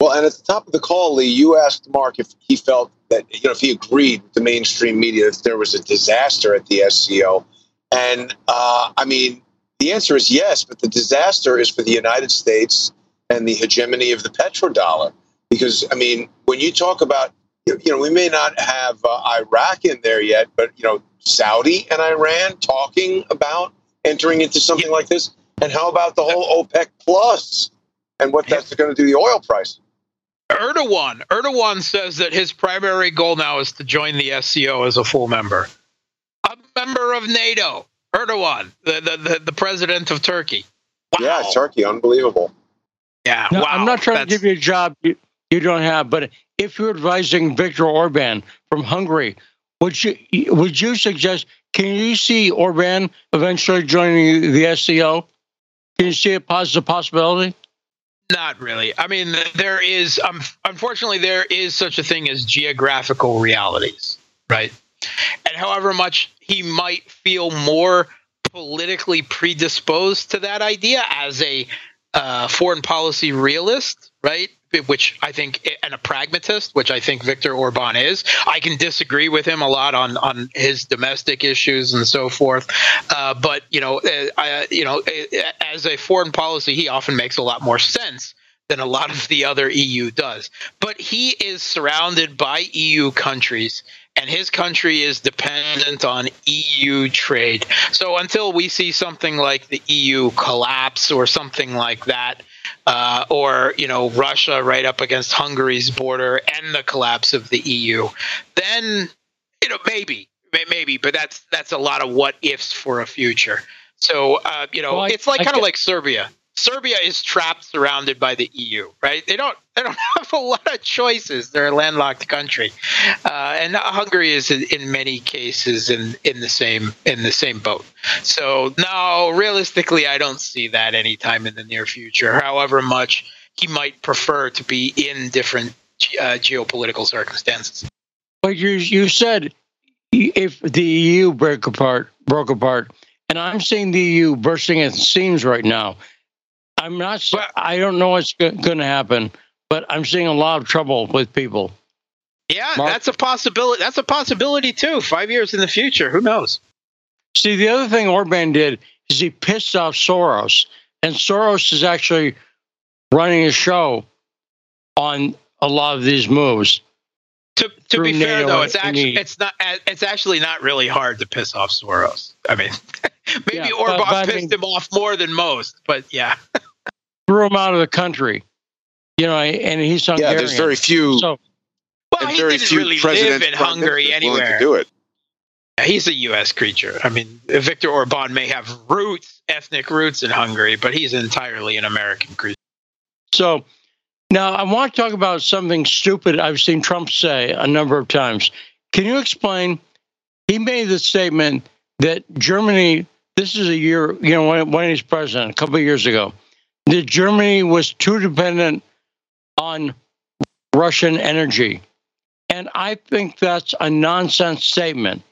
Well, and at the top of the call, Lee, you asked Mark if he felt that, you know, if he agreed with the mainstream media that there was a disaster at the SCO. And uh, I mean, the answer is yes, but the disaster is for the United States and the hegemony of the petrodollar. Because, I mean, when you talk about, you know, we may not have uh, Iraq in there yet, but, you know, Saudi and Iran talking about entering into something like this. And how about the whole OPEC Plus and what that's going to do to the oil price? Erdogan. Erdogan says that his primary goal now is to join the SCO as a full member. A member of NATO. Erdogan, the, the, the, the president of Turkey. Wow. Yeah, Turkey, unbelievable. Yeah, no, wow. I'm not trying That's... to give you a job you, you don't have, but if you're advising Viktor Orban from Hungary, would you would you suggest? Can you see Orban eventually joining the SCO? Can you see it as a possibility? Not really. I mean, there is, um, unfortunately, there is such a thing as geographical realities, right? And however much he might feel more politically predisposed to that idea as a uh, foreign policy realist, right? Which I think, and a pragmatist, which I think Viktor Orban is. I can disagree with him a lot on on his domestic issues and so forth, uh, but you know, uh, I, you know, uh, as a foreign policy, he often makes a lot more sense than a lot of the other EU does. But he is surrounded by EU countries and his country is dependent on EU trade. So until we see something like the EU collapse or something like that, uh, or you know Russia right up against Hungary's border and the collapse of the EU, then you know maybe maybe, but that's that's a lot of what ifs for a future. So uh, you know well, I, it's like kind of like Serbia. Serbia is trapped, surrounded by the EU. Right? They don't. They don't have a lot of choices. They're a landlocked country, uh, and Hungary is in, in, many cases in, in the same in the same boat. So no, realistically, I don't see that anytime in the near future. However much he might prefer to be in different uh, geopolitical circumstances. But you you said if the EU broke apart, broke apart, and I'm seeing the EU bursting at the seams right now. I'm not. But, I don't know what's going to happen, but I'm seeing a lot of trouble with people. Yeah, Mark? that's a possibility. That's a possibility too. Five years in the future, who knows? See, the other thing Orban did is he pissed off Soros, and Soros is actually running a show on a lot of these moves. To, to be fair, though, it's actually it's not it's actually not really hard to piss off Soros. I mean, Maybe yeah, Orban but, but pissed him off more than most, but yeah. threw him out of the country. You know, and he's Hungarian. Yeah, there's very few. So, well, he didn't really live in Hungary anywhere. To do it. He's a U.S. creature. I mean, Viktor Orban may have roots, ethnic roots in Hungary, but he's entirely an American creature. So now I want to talk about something stupid I've seen Trump say a number of times. Can you explain? He made the statement that Germany, this is a year, you know, when, when he's president, a couple of years ago, that Germany was too dependent on Russian energy. And I think that's a nonsense statement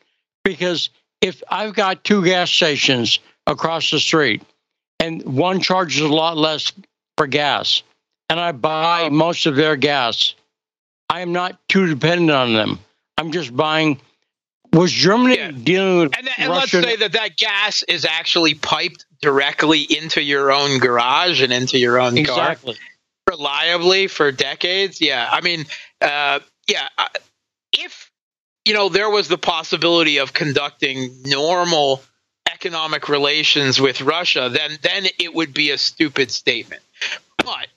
because if I've got two gas stations across the street and one charges a lot less for gas and I buy most of their gas, I am not too dependent on them. I'm just buying. Was Germany yeah. dealing with and, and Russian... let's say that that gas is actually piped directly into your own garage and into your own exactly. car reliably for decades. Yeah, I mean, uh, yeah, if you know there was the possibility of conducting normal economic relations with Russia, then then it would be a stupid statement. But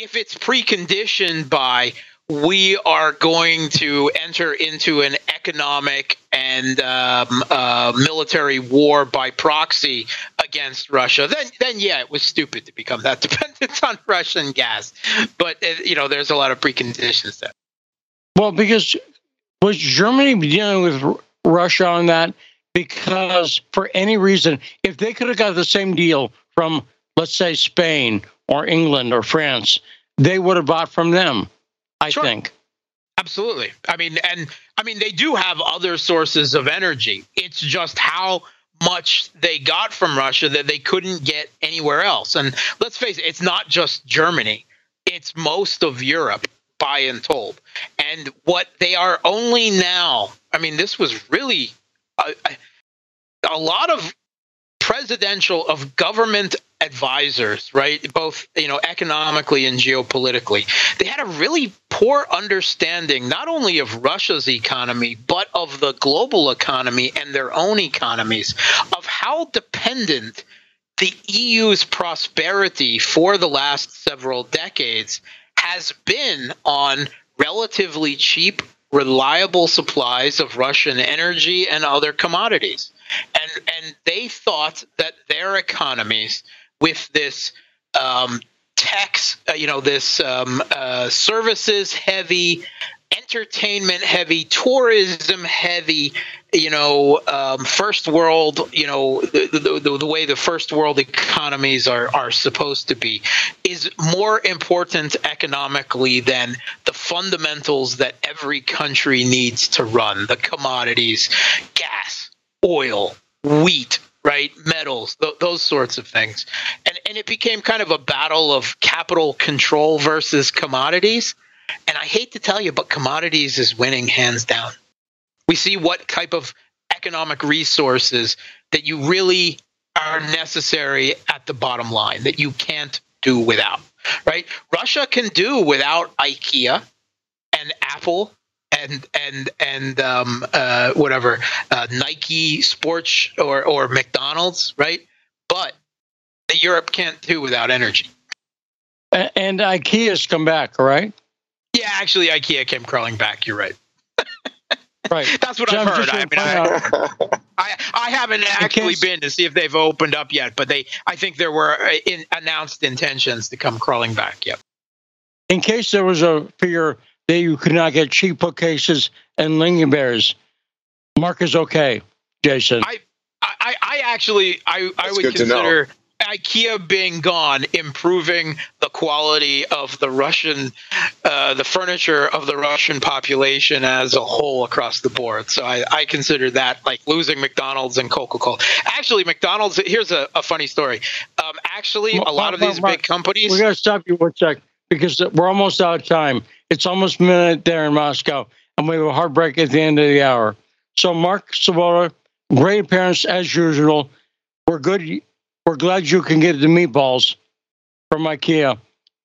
if it's preconditioned by we are going to enter into an economic and um, uh, military war by proxy against Russia, then then yeah, it was stupid to become that dependent on Russian gas. But uh, you know, there's a lot of preconditions there. Well, because was Germany dealing with Russia on that? Because for any reason, if they could have got the same deal from, let's say, Spain or England or France, they would have bought from them. I sure. think. Absolutely. I mean, and I mean, they do have other sources of energy. It's just how much they got from Russia that they couldn't get anywhere else. And let's face it, it's not just Germany, it's most of Europe, by and told. And what they are only now, I mean, this was really a, a lot of presidential, of government advisors, right? Both, you know, economically and geopolitically. They had a really poor understanding not only of Russia's economy, but of the global economy and their own economies, of how dependent the EU's prosperity for the last several decades has been on relatively cheap, reliable supplies of Russian energy and other commodities. And and they thought that their economies with this um, tax, uh, you know, this um, uh, services heavy, entertainment heavy, tourism heavy, you know, um, first world, you know, the, the, the, way the first world economies are, are supposed to be is more important economically than the fundamentals that every country needs to run the commodities, gas, oil, wheat, right? Metals, th- those sorts of things. And, and it became kind of a battle of capital control versus commodities. And I hate to tell you, but commodities is winning hands down. We see what type of economic resources that you really are necessary at the bottom line that you can't do without, right? Russia can do without IKEA and Apple and and and um, uh, whatever uh, Nike Sports or or McDonald's, right? But Europe can't do without energy. And IKEA's come back, right? Yeah, actually, IKEA came crawling back. You're right. right. That's what I've heard. I, mean, I, I, I, haven't actually been to see if they've opened up yet, but they, I think there were uh, in, announced intentions to come crawling back. Yep. In case there was a fear that you could not get cheap bookcases and lingonberries. Mark is okay, Jason. I, I, I actually, I, I would consider IKEA being gone, improving the quality of the Russian, uh, the furniture of the Russian population as a whole across the board. So I, I consider that like losing McDonald's and Coca Cola. Actually, McDonald's. Here's a, a funny story. Um, actually, a lot of these big companies. We got to stop you one sec because we're almost out of time. It's almost midnight there in Moscow, and we have a heartbreak at the end of the hour. So, Mark Sleboda, great appearance as usual. We're good. We're glad you can get the meatballs from IKEA,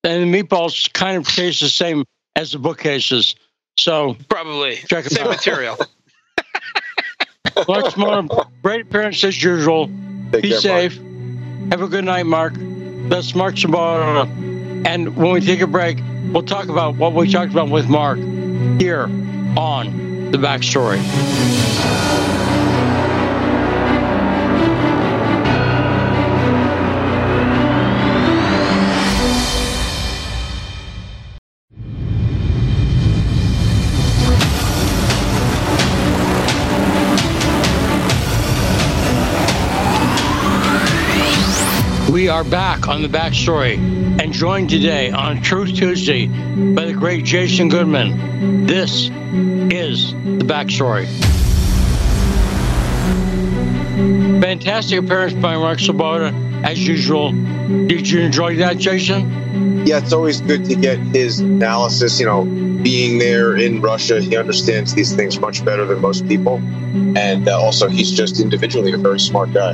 and the meatballs kind of taste the same as the bookcases. So probably check same out. material. Mark Sleboda, great appearance as usual. Take Be care, safe. Have a good night, Mark. That's Mark Sleboda. And when we take a break, we'll talk about what we talked about with Mark here on The Backstory. We are back on the backstory and joined today on Truth Tuesday by the great Jason Goodman. This is the backstory. Fantastic appearance by Mark Sleboda, as usual. Did you enjoy that, Jason? Yeah, it's always good to get his analysis. You know, being there in Russia, he understands these things much better than most people. And uh, also, he's just individually a very smart guy.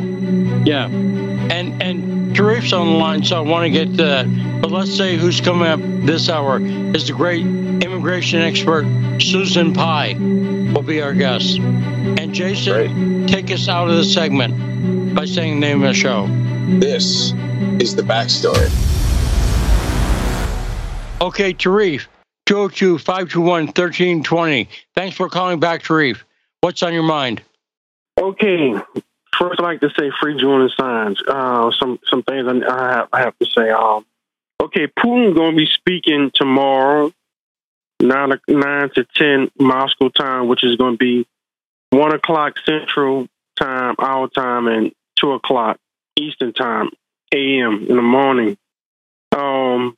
Yeah. And and Tarif's on the line, so I want to get to that. But let's say who's coming up this hour is the great immigration expert Susan Pai will be our guest. And Jason, take us out of the segment by saying the name of the show. This is the backstory. Okay, Tarif, 202 521 1320. Thanks for calling back, Tarif. What's on your mind? Okay. First, I'd like to say free Julian Assange. Uh, some some things I, have, I have to say. Um, okay, Putin going to be speaking tomorrow, nine nine to ten Moscow time, which is going to be one o'clock Central time, our time, and two o'clock Eastern time, a.m. in the morning. Um,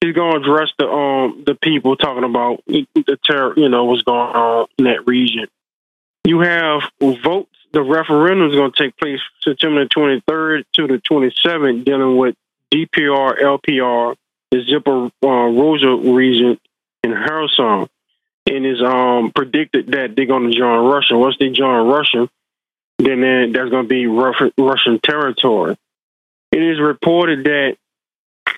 he's going to address the um the people talking about the terror, you know, what's going on in that region. You have votes the referendum is going to take place September the 23rd to the 27th, dealing with DPR, LPR, the Zaporozhye region in Kherson. And is um, predicted that they're going to join Russia. Once they join Russia, then there's going to be Russian territory. It is reported that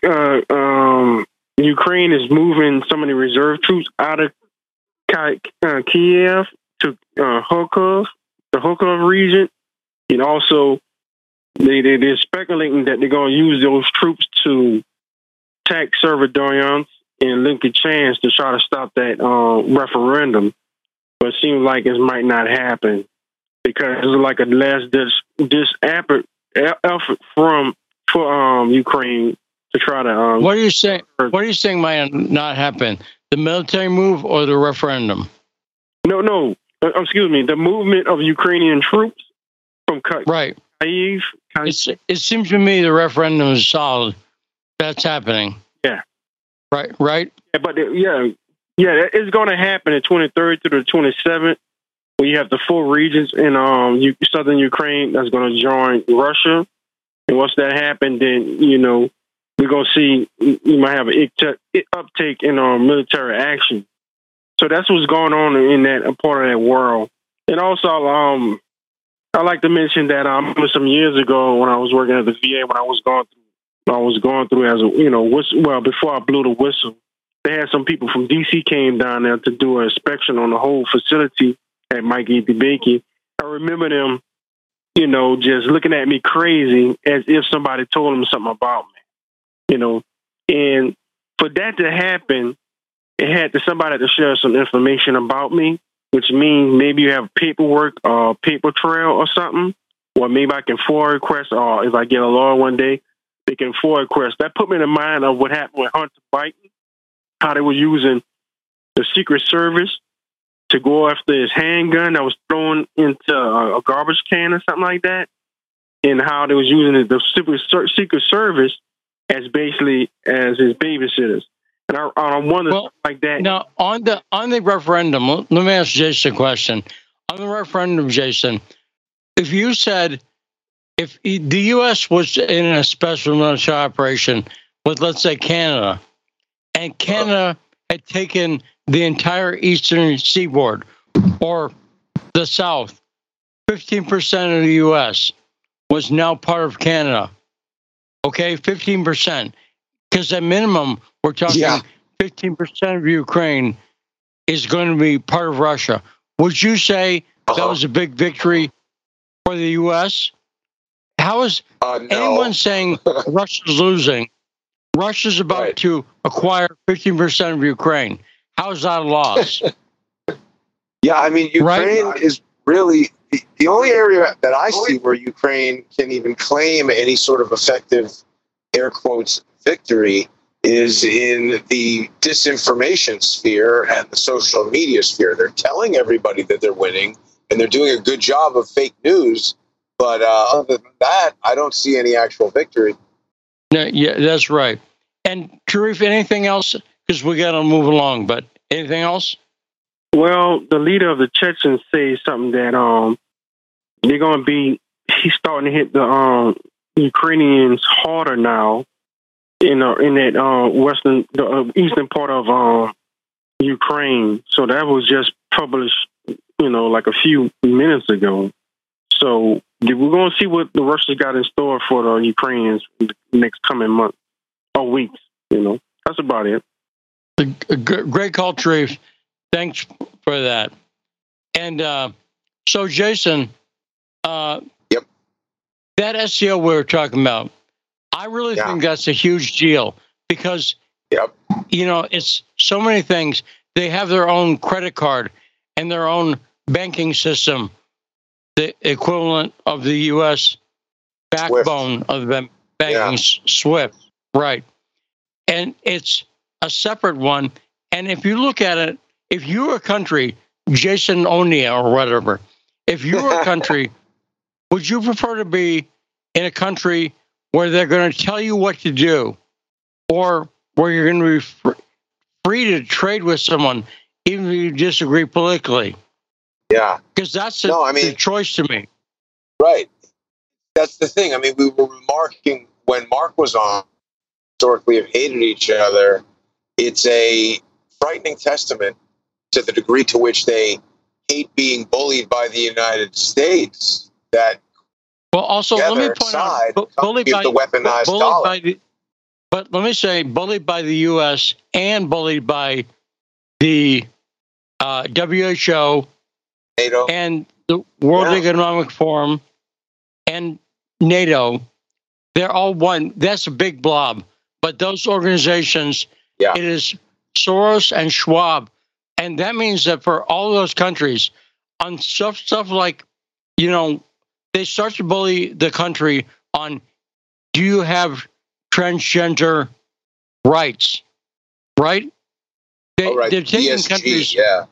uh, um, Ukraine is moving some of the reserve troops out of uh, Kiev to uh, Kharkov the Kharkov region, and also they, they they're speculating that they're going to use those troops to attack Severodonetsk and Lysychansk to try to stop that uh, referendum. But it seems like it might not happen because it's like a last dis, dis effort, effort from for um, Ukraine to try to. Um, what are you saying? What are you saying might not happen? The military move or the referendum? No, no. Uh, excuse me, the movement of Ukrainian troops from Kyiv. Right. Kyiv. it seems to me the referendum is solid. That's happening. Yeah. Right. Right. Yeah, but uh, yeah, yeah, it's going to happen the 23rd through the 27th. When you have the four regions in um southern Ukraine that's going to join Russia, and once that happens, then you know we're going to see you might have an uptake in um, military action. So that's what's going on in that part of that world. And also, um, I like to mention that um, some years ago when I was working at the VA, when I was going through, I was going through as a you know, well before I blew the whistle, they had some people from DC came down there to do an inspection on the whole facility at Mike E. DeBakey. I remember them, you know, just looking at me crazy as if somebody told them something about me, you know. And for that to happen, it had to somebody to share some information about me, which means maybe you have paperwork or uh, paper trail or something, or maybe I can forward request, or if I get a lawyer one day, they can forward request. That put me in the mind of what happened with Hunter Biden, how they were using the Secret Service to go after his handgun that was thrown into a, garbage can or something like that, and how they was using the Secret Service as basically as his babysitters. And I, well, like that. Now on the on the referendum, let me ask Jason a question. On the referendum, Jason, if you said if the U.S. was in a special military operation with, let's say, Canada, and Canada had taken the entire eastern seaboard or the South, 15% of the U.S. was now part of Canada. Okay, 15%. Because at minimum, we're talking yeah. 15% of Ukraine is going to be part of Russia. Would you say uh-huh. that was a big victory for the U.S.? How is Uh, no. anyone saying Russia's losing? Russia's about Right. to acquire 15% of Ukraine. How is that a loss? Yeah, I mean, Right. Ukraine is really the, the only area that I see where Ukraine can even claim any sort of effective, air quotes, victory is in the disinformation sphere and the social media sphere. They're telling everybody that they're winning and they're doing a good job of fake news. But uh, other than that, I don't see any actual victory. no, yeah, that's right. And Sharif, anything else? Because we got to move along, but anything else? Well, the leader of the Chechens says something that um they're going to be. He's starting to hit the um Ukrainians harder now in uh, in that uh, western the uh, eastern part of um Ukraine. So that was just published, you know, like a few minutes ago. So we're going to see what the Russians got in store for the Ukrainians the next coming month or weeks. You know, that's about it. A g- g- great call, Sharif. Thanks for that. And uh, so, Jason, uh, Yep. that SCO we were talking about, I really Yeah. think that's a huge deal because, Yep. you know, it's so many things. They have their own credit card and their own banking system, the equivalent of the U.S. backbone of the banking Yeah. SWIFT, right? And it's a separate one. And if you look at it, if you're a country, Jason Onia or whatever, if you're a country, would you prefer to be in a country where they're going to tell you what to do, or where you're going to be fr- free to trade with someone, even if you disagree politically? Yeah. Because that's the, No, I the mean- choice to me. Right. That's the thing. I mean, we were remarking when Mark was on, historically have hated each other. It's a frightening testament to the degree to which they hate being bullied by the United States that Well, also let me point out, bu- bullied by the weaponized bullied dollar. by the, but let me say, bullied by the U.S. and bullied by the uh, WHO NATO. and the World Yeah. Economic Forum and NATO. They're all one. That's a big blob. But those organizations, Yeah. it is Soros and Schwab, and that means that for all those countries, on stuff stuff like, you know, they start to bully the country on, do you have transgender rights? Right? They, All right. They're taking ESG, countries. yeah.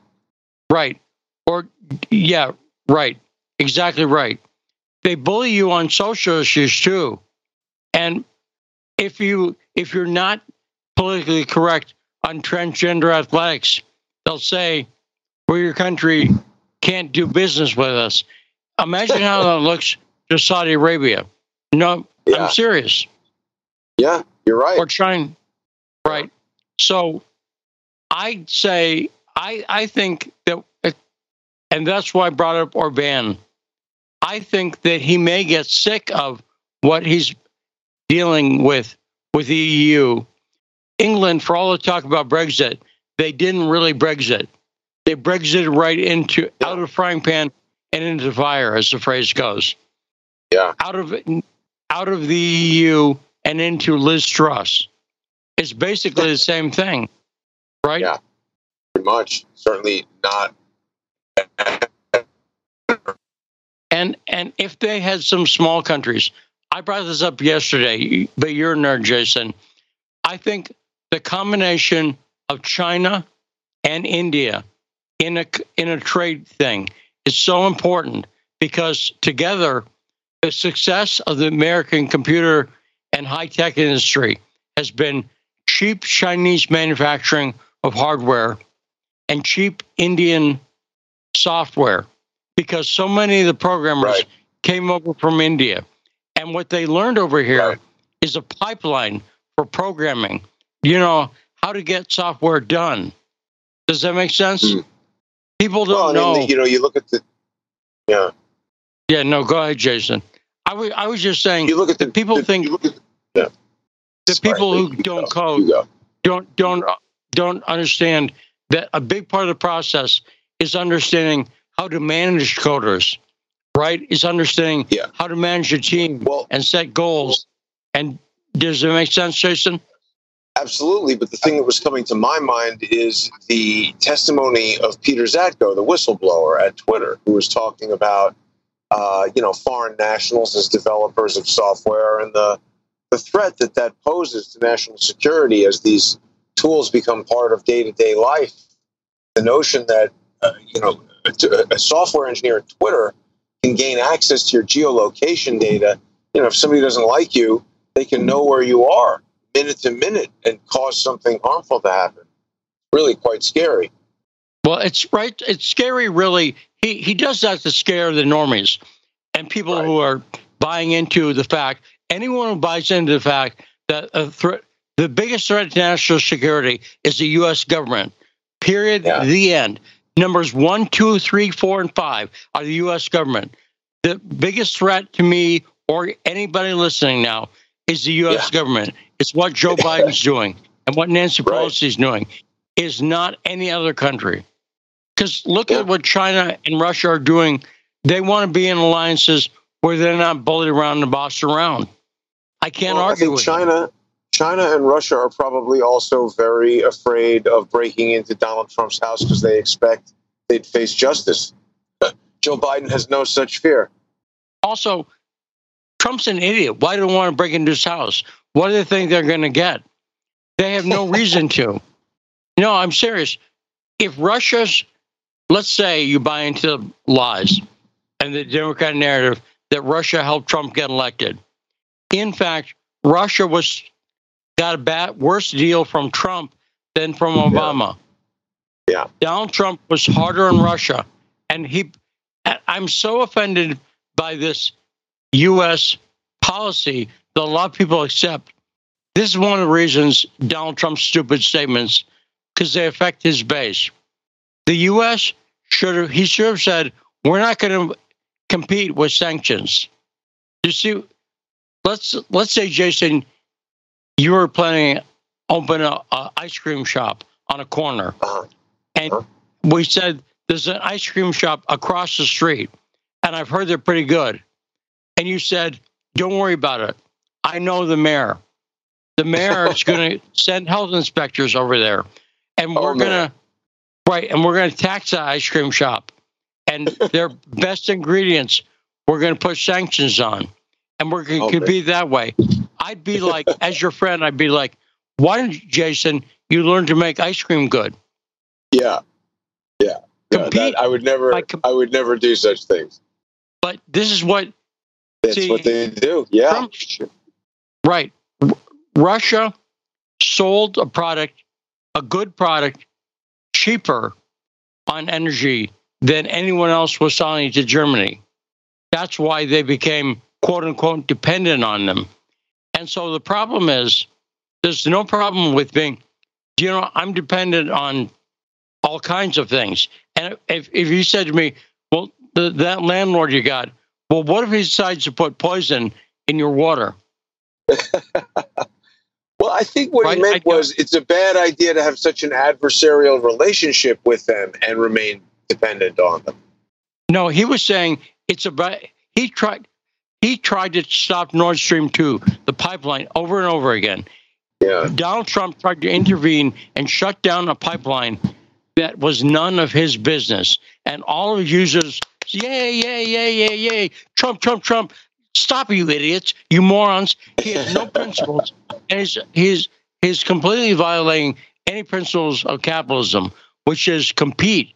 Right. Or, yeah, right. Exactly right. They bully you on social issues too. And if you if you're not politically correct on transgender athletics, they'll say, "Well, your country can't do business with us." Imagine how that looks to Saudi Arabia. No, Yeah. I'm serious. Yeah, you're right. Or China, right? So, I'd say I I think that, and that's why I brought up Orban. I think that he may get sick of what he's dealing with with the EU. England, for all the talk about Brexit, they didn't really Brexit. They Brexited right into out of the frying pan and into the fire, as the phrase goes. Yeah. Out of out of the EU and into Liz Truss. It's basically the same thing, right? Yeah. Pretty much. Certainly not. And and if they had some small countries, I brought this up yesterday, but you're a nerd, Jason. I think the combination of China and India in a in a trade thing is so important because together the success of the American computer and high tech industry has been cheap Chinese manufacturing of hardware and cheap Indian software because so many of the programmers Right. came over from India. And what they learned over here is Right. a pipeline for programming, you know, how to get software done. Does that make sense? Mm. People don't Well, know. you know, you look at the. Yeah. yeah, no, go ahead, Jason. I was, I was just saying You look at the. people the- think you look at the, yeah. the Sorry, people who don't go, code don't don't uh, don't understand that a big part of the process is understanding how to manage coders right? Is understanding Yeah. how to manage a team Well- and set goals. And does it make sense, Jason? Absolutely, but the thing that was coming to my mind is the testimony of Peter Zatko, the whistleblower at Twitter, who was talking about, uh, you know, foreign nationals as developers of software and the the threat that that poses to national security as these tools become part of day to day life. The notion that uh, you know a, a software engineer at Twitter can gain access to your geolocation data. You know, if somebody doesn't like you, they can know where you are minute to minute and cause something harmful to happen. Really quite scary. Well, it's right. It's scary, really. He he does that to scare the normies and people Right. who are buying into the fact. Anyone who buys into the fact that a threat, the biggest threat to national security is the U.S. government. Period. Yeah. The end. Numbers one, two, three, four, and five are the U.S. government. The biggest threat to me or anybody listening now is the U.S. Yeah. government. It's what Joe Biden's doing and what Nancy Right. Pelosi's doing. Is not any other country. Because look Yeah. at what China and Russia are doing. They want to be in alliances where they're not bullied around and bossed around. I can't Well, I argue think with them. China, China and Russia are probably also very afraid of breaking into Donald Trump's house because they expect they'd face justice. Joe Biden has no such fear. Also, Trump's an idiot. Why do they want to break into his house? What do they think they're going to get? They have no reason to. No, I'm serious. If Russia's, let's say you buy into the lies and the Democrat narrative that Russia helped Trump get elected. In fact, Russia was got a bad, worse deal from Trump than from Obama. Yeah. Donald Trump was harder on Russia, and he. I'm so offended by this U.S. policy that a lot of people accept. This is one of the reasons Donald Trump's stupid statements, because they affect his base. The U.S. should have, he should have said, we're not going to compete with sanctions. You see, let's let's say, Jason, you were planning to open a, a ice cream shop on a corner, Uh-huh. and we said there's an ice cream shop across the street, and I've heard they're pretty good. And you said, don't worry about it. I know the mayor. The mayor is going to send health inspectors over there, and Oh, we're man. going to right, and we're going to tax the ice cream shop, and their best ingredients we're going to put sanctions on, and we're going to Oh, compete that way. I'd be like, as your friend, I'd be like, why don't you, Jason, you learn to make ice cream good? Yeah, yeah. Compete that, I would never. by com- I would never do such things. But this is what That's See, what they do. Yeah. Trump- Right. R- Russia sold a product, a good product, cheaper on energy than anyone else was selling to Germany. That's why they became quote unquote dependent on them. And so the problem is there's no problem with being, you know, I'm dependent on all kinds of things. And if, if you said to me, well, the, that landlord you got, well, what if he decides to put poison in your water? Well, I think what Right, he meant was it's a bad idea to have such an adversarial relationship with them and remain dependent on them. No, he was saying it's about he tried he tried to stop Nord Stream 2, the pipeline, over and over again. Yeah. Donald Trump tried to intervene and shut down a pipeline that was none of his business. And all of his users, yay, yay, yay, yay, yay, Trump, Trump, Trump, stop you idiots, you morons. He has no principles. And he's he's he's completely violating any principles of capitalism, which is compete.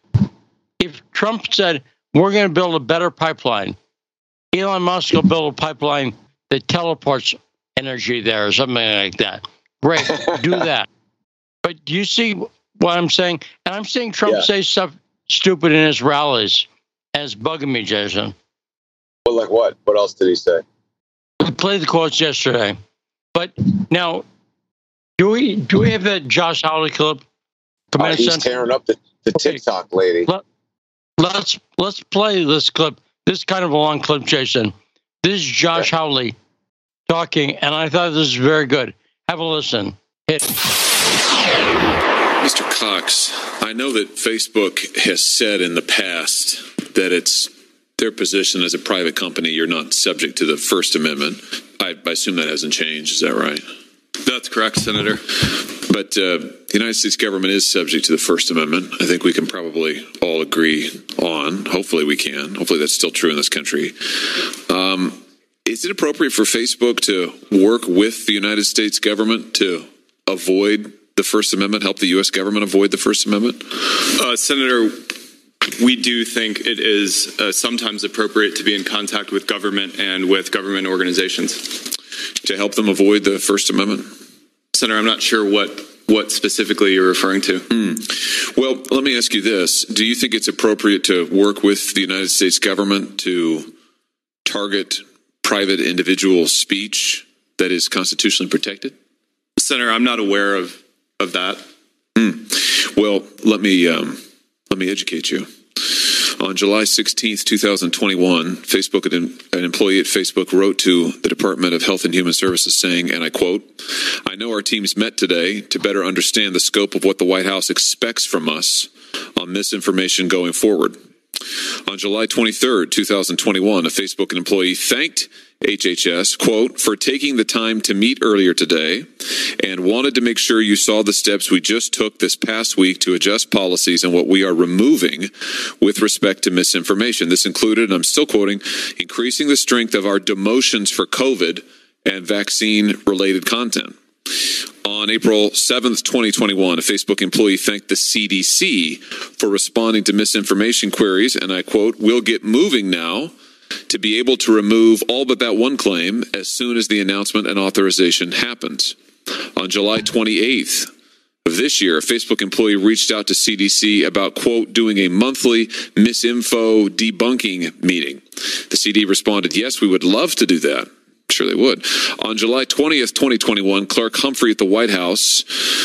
If Trump said, We're gonna build a better pipeline, Elon Musk will build a pipeline that teleports energy there or something like that. Great, do that. But do you see what I'm saying? And I'm seeing Trump Yeah. say stuff stupid in his rallies, and it's bugging me, Jason. Well, like what? What else did he say? We played the quotes yesterday, but now do we do we have that Josh Hawley clip? Uh, he's Center? tearing up the, the Okay. TikTok lady. Let- Let's let's play this clip. This is kind of a long clip, Jason. This is Josh Hawley talking, and I thought this is very good. Have a listen. Hit. Mr. Cox, I know that Facebook has said in the past that it's their position as a private company, you're not subject to the First Amendment. I, I assume that hasn't changed. Is that right? That's correct, Senator. But uh, the United States government is subject to the First Amendment. I think we can probably all agree on. Hopefully, we can. Hopefully, that's still true in this country. Um, is it appropriate for Facebook to work with the United States government to avoid the First Amendment, help the U.S. government avoid the First Amendment? Uh, Senator, we do think it is uh, sometimes appropriate to be in contact with government and with government organizations. To help them avoid the First Amendment? Senator, I'm not sure what what specifically you're referring to. Mm. Well, let me ask you this. Do you think it's appropriate to work with the United States government to target private individual speech that is constitutionally protected? Senator, I'm not aware of, of that. Mm. Well, let me um, let me educate you. On July 16th, 2021, Facebook, an employee at Facebook wrote to the Department of Health and Human Services saying, and I quote, I know our teams met today to better understand the scope of what the White House expects from us on misinformation going forward. On July 23rd, 2021, a Facebook employee thanked HHS, quote, for taking the time to meet earlier today and wanted to make sure you saw the steps we just took this past week to adjust policies and what we are removing with respect to misinformation. This included, and I'm still quoting, increasing the strength of our demotions for COVID and vaccine related content. On April 7th, 2021, a Facebook employee thanked the CDC for responding to misinformation queries, and I quote, We'll get moving now to be able to remove all but that one claim as soon as the announcement and authorization happens. On July 28th, of this year, a Facebook employee reached out to CDC about, quote, doing a monthly misinfo debunking meeting. The CD responded, yes, we would love to do that. Sure, they would. On July 20th, 2021, Clark Humphrey at the White House,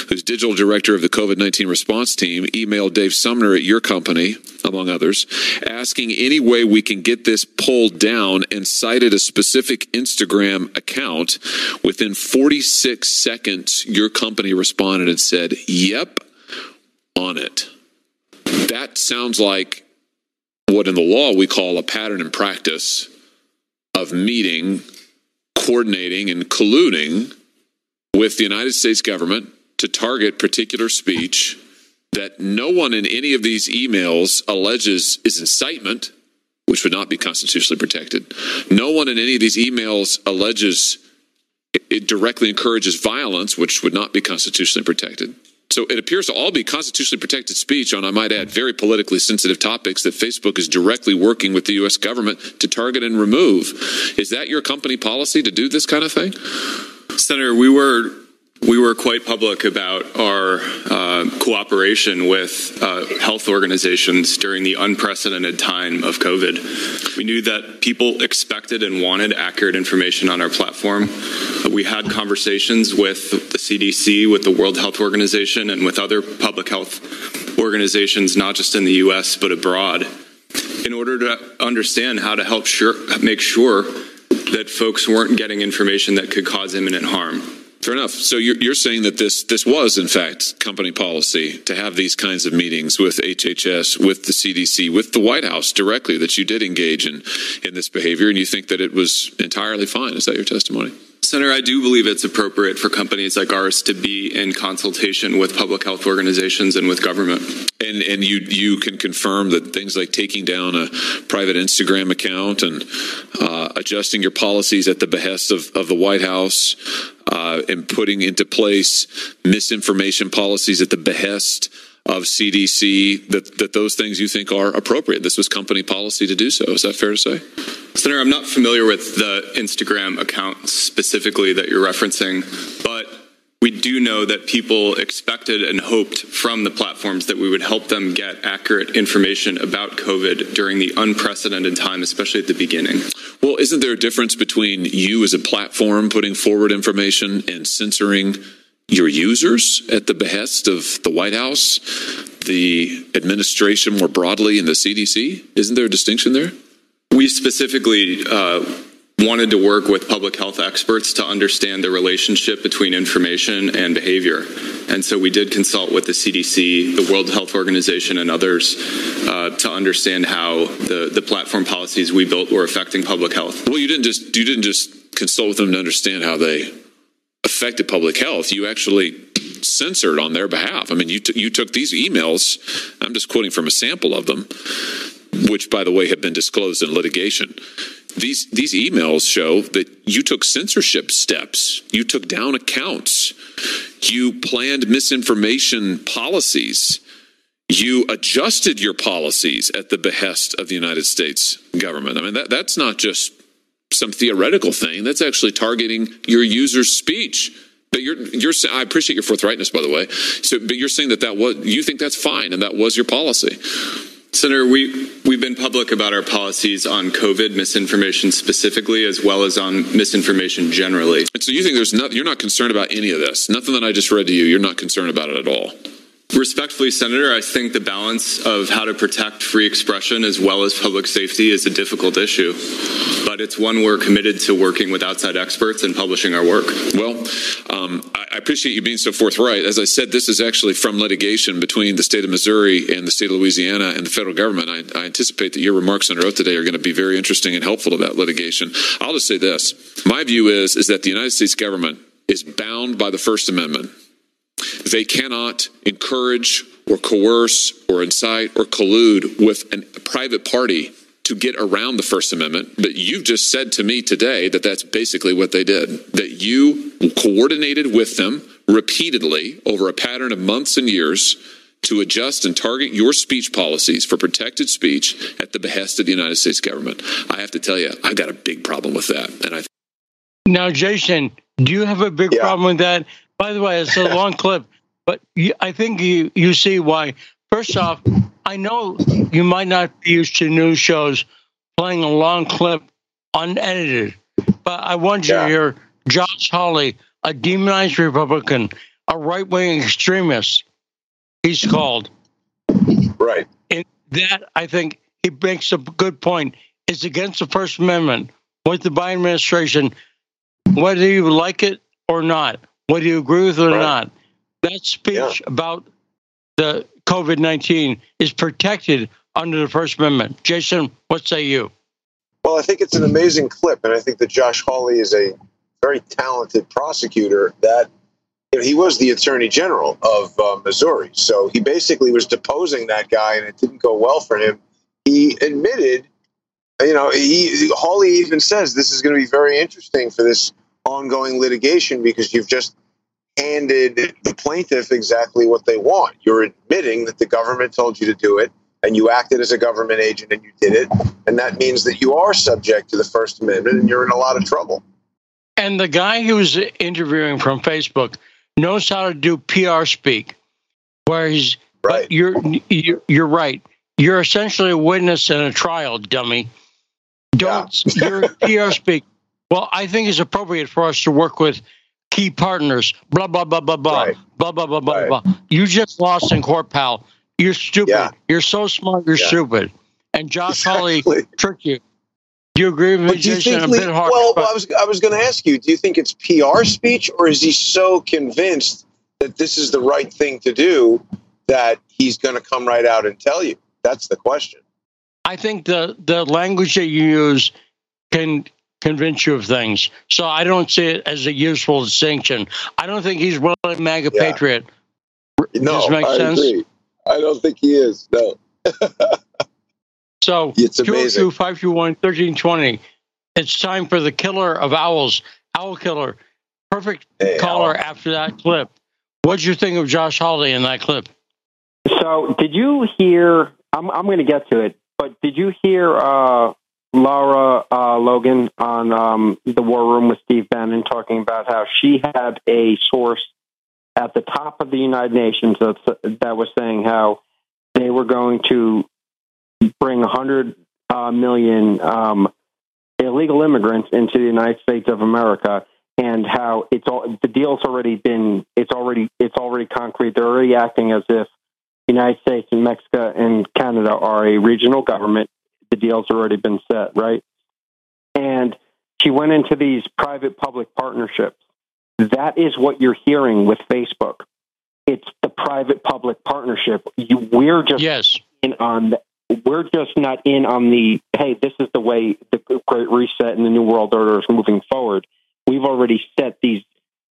who's digital director of the COVID 19 response team, emailed Dave Sumner at your company, among others, asking any way we can get this pulled down and cited a specific Instagram account. Within 46 seconds, your company responded and said, Yep, on it. That sounds like what in the law we call a pattern and practice of meeting coordinating and colluding with the United States government to target particular speech that no one in any of these emails alleges is incitement, which would not be constitutionally protected. No one in any of these emails alleges it directly encourages violence, which would not be constitutionally protected. So it appears to all be constitutionally protected speech on, I might add, very politically sensitive topics that Facebook is directly working with the U.S. government to target and remove. Is that your company policy to do this kind of thing? Senator, we were we were quite public about our uh, cooperation with uh, health organizations during the unprecedented time of COVID. We knew that people expected and wanted accurate information on our platform. We had conversations with the CDC, with the World Health Organization, and with other public health organizations, not just in the US, but abroad, in order to understand how to help sure, make sure that folks weren't getting information that could cause imminent harm. Fair enough. So you're, you're saying that this this was in fact company policy to have these kinds of meetings with HHS, with the CDC, with the White House directly. That you did engage in in this behavior, and you think that it was entirely fine. Is that your testimony? Senator, I do believe it's appropriate for companies like ours to be in consultation with public health organizations and with government. And and you you can confirm that things like taking down a private Instagram account and uh, adjusting your policies at the behest of, of the White House uh, and putting into place misinformation policies at the behest of CDC that, that those things you think are appropriate. This was company policy to do so. Is that fair to say? Senator, I'm not familiar with the Instagram account specifically that you're referencing, but we do know that people expected and hoped from the platforms that we would help them get accurate information about COVID during the unprecedented time, especially at the beginning. Well, isn't there a difference between you as a platform putting forward information and censoring your users at the behest of the White House, the administration more broadly, and the CDC? Isn't there a distinction there? We specifically uh, wanted to work with public health experts to understand the relationship between information and behavior. And so we did consult with the CDC, the World Health Organization, and others uh, to understand how the, the platform policies we built were affecting public health. Well, you didn't just you didn't just consult with them to understand how they affected public health. You actually censored on their behalf. I mean, you t- you took these emails. I'm just quoting from a sample of them, which, by the way, have been disclosed in litigation. These these emails show that you took censorship steps. You took down accounts. You planned misinformation policies. You adjusted your policies at the behest of the United States government. I mean, that, that's not just some theoretical thing. That's actually targeting your user's speech. But you're, you're, I appreciate your forthrightness, by the way. So, but you're saying that that was, you think that's fine, and that was your policy. Senator, we, we've been public about our policies on COVID misinformation specifically, as well as on misinformation generally. And so you think there's not, you're not concerned about any of this? Nothing that I just read to you, you're not concerned about it at all? Respectfully, Senator, I think the balance of how to protect free expression as well as public safety is a difficult issue, but it's one we're committed to working with outside experts and publishing our work. Well, um, I appreciate you being so forthright. As I said, this is actually from litigation between the state of Missouri and the state of Louisiana and the federal government. I, I anticipate that your remarks under oath today are going to be very interesting and helpful to that litigation. I'll just say this: my view is is that the United States government is bound by the First Amendment they cannot encourage or coerce or incite or collude with a private party to get around the First Amendment. But you've just said to me today that that's basically what they did, that you coordinated with them repeatedly over a pattern of months and years to adjust and target your speech policies for protected speech at the behest of the United States government. I have to tell you, I've got a big problem with that. And I now, Jason, do you have a big yeah. problem with that? By the way, it's a long clip, but I think you you see why. First off, I know you might not be used to news shows playing a long clip unedited, but I want you yeah. to hear Josh Hawley, a demonized Republican, a right wing extremist. He's called. Right. And that I think he makes a good point. It's against the First Amendment with the Biden administration, whether you like it or not whether you agree with it or right. not. That speech yeah. about the COVID 19 is protected under the First Amendment. Jason, what say you? Well, I think it's an amazing clip, and I think that Josh Hawley is a very talented prosecutor. That you know, he was the Attorney General of uh, Missouri, so he basically was deposing that guy, and it didn't go well for him. He admitted, you know, he Hawley even says this is going to be very interesting for this ongoing litigation because you've just handed the plaintiff exactly what they want. You're admitting that the government told you to do it and you acted as a government agent and you did it. And that means that you are subject to the First Amendment and you're in a lot of trouble. And the guy who's interviewing from Facebook knows how to do PR speak, where he's right. You're, you're, right. You're essentially a witness in a trial, dummy. Don't yeah. your PR speak. Well, I think it's appropriate for us to work with key partners. Blah blah blah blah blah right. blah blah blah blah right. blah. You just lost in court, pal. You're stupid. Yeah. You're so smart. You're yeah. stupid. And Josh exactly. Hawley tricked you. Do you agree with me, Jason? A bit hard, well, I was I was going to ask you. Do you think it's PR speech, or is he so convinced that this is the right thing to do that he's going to come right out and tell you? That's the question. I think the the language that you use can convince you of things. So I don't see it as a useful distinction. I don't think he's really a MAGA yeah. patriot. No, Does make I sense? Agree. I don't think he is. No. so it's amazing. 1320. It's time for the killer of owls, Owl Killer. Perfect hey, caller owl. after that clip. What'd you think of Josh Hawley in that clip? So, did you hear? I'm, I'm going to get to it, but did you hear uh, Lara uh, Logan on um, the War Room with Steve Bannon talking about how she had a source at the top of the United Nations that, that was saying how they were going to bring 100 uh, million um, illegal immigrants into the United States of America and how it's all the deal's already been it's already it's already concrete. They're already acting as if the United States and Mexico and Canada are a regional government the deal's already been set, right? And she went into these private public partnerships. That is what you're hearing with Facebook. It's the private public partnership. You, we're just yes. in on the, we're just not in on the hey, this is the way the Great Reset and the New World Order is moving forward. We've already set these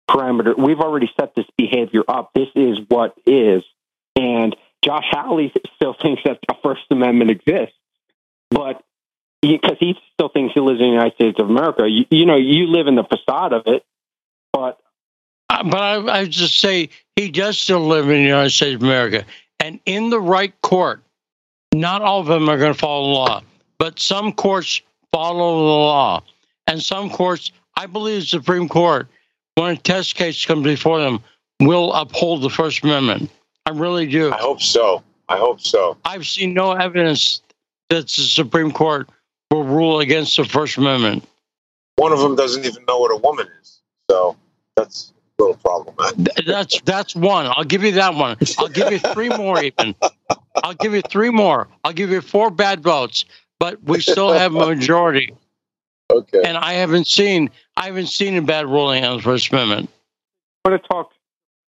parameters. We've already set this behavior up. This is what is. And Josh Hawley still thinks that the First Amendment exists, but because he, he, still thinks he lives in the United States of America. You, you know, you live in the facade of it, but. Uh, but I, I just say he does still live in the United States of America, and in the right court, not all of them are going to follow the law, but some courts follow the law, and some courts, I believe, the Supreme Court, when a test case comes before them, will uphold the First Amendment. I really do. I hope so. I hope so. I've seen no evidence that the Supreme Court will rule against the First Amendment. One of them doesn't even know what a woman is, so that's a little problematic. That's that's one. I'll give you that one. I'll give you three more even. I'll give you three more. I'll give you four bad votes, but we still have a majority. Okay. And I haven't seen I haven't seen a bad ruling on the First Amendment. I want to talk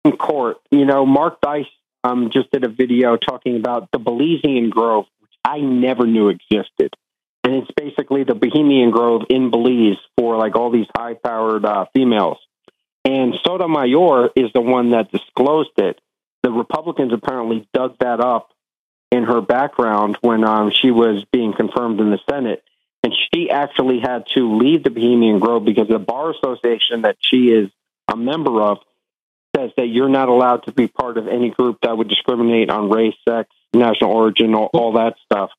in court. You know, Mark Dice um, just did a video talking about the Belizean Grove, which I never knew existed. And it's basically the Bohemian Grove in Belize for like all these high powered uh, females. And Sotomayor is the one that disclosed it. The Republicans apparently dug that up in her background when um, she was being confirmed in the Senate. And she actually had to leave the Bohemian Grove because the bar association that she is a member of says that you're not allowed to be part of any group that would discriminate on race, sex, national origin, all, all that stuff.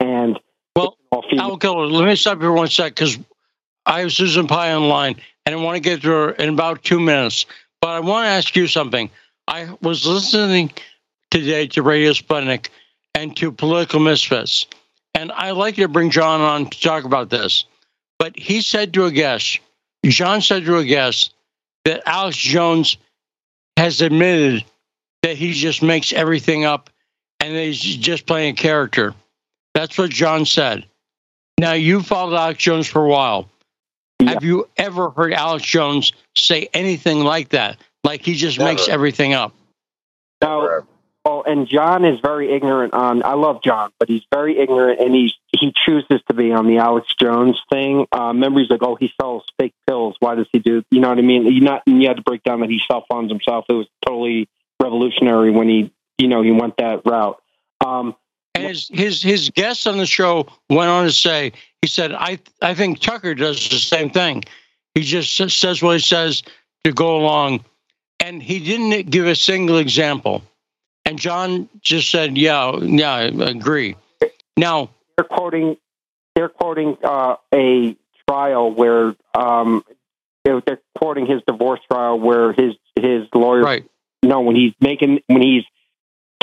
And well, Al Keller, let me stop here one sec because I have Susan Pai online and I want to get to her in about two minutes. But I want to ask you something. I was listening today to Radio Sputnik and to Political Misfits, and I'd like to bring John on to talk about this. But he said to a guest, John said to a guest, that Alex Jones has admitted that he just makes everything up and he's just playing a character. That's what John said. Now, you followed Alex Jones for a while. Yeah. Have you ever heard Alex Jones say anything like that? Like he just Never. makes everything up? No. Oh, and John is very ignorant on. I love John, but he's very ignorant, and he's he chooses to be on the Alex Jones thing. Uh, remember, he's like, "Oh, he sells fake pills. Why does he do?" You know what I mean? You not you had to break down that he self funds himself. It was totally revolutionary when he, you know, he went that route. Um, and his his his guest on the show went on to say, he said, "I I think Tucker does the same thing. He just says what he says to go along, and he didn't give a single example." And John just said, "Yeah, yeah, I agree." Now they're quoting they're quoting uh, a trial where um, they're, they're quoting his divorce trial where his his lawyer, right? Know, when he's making when he's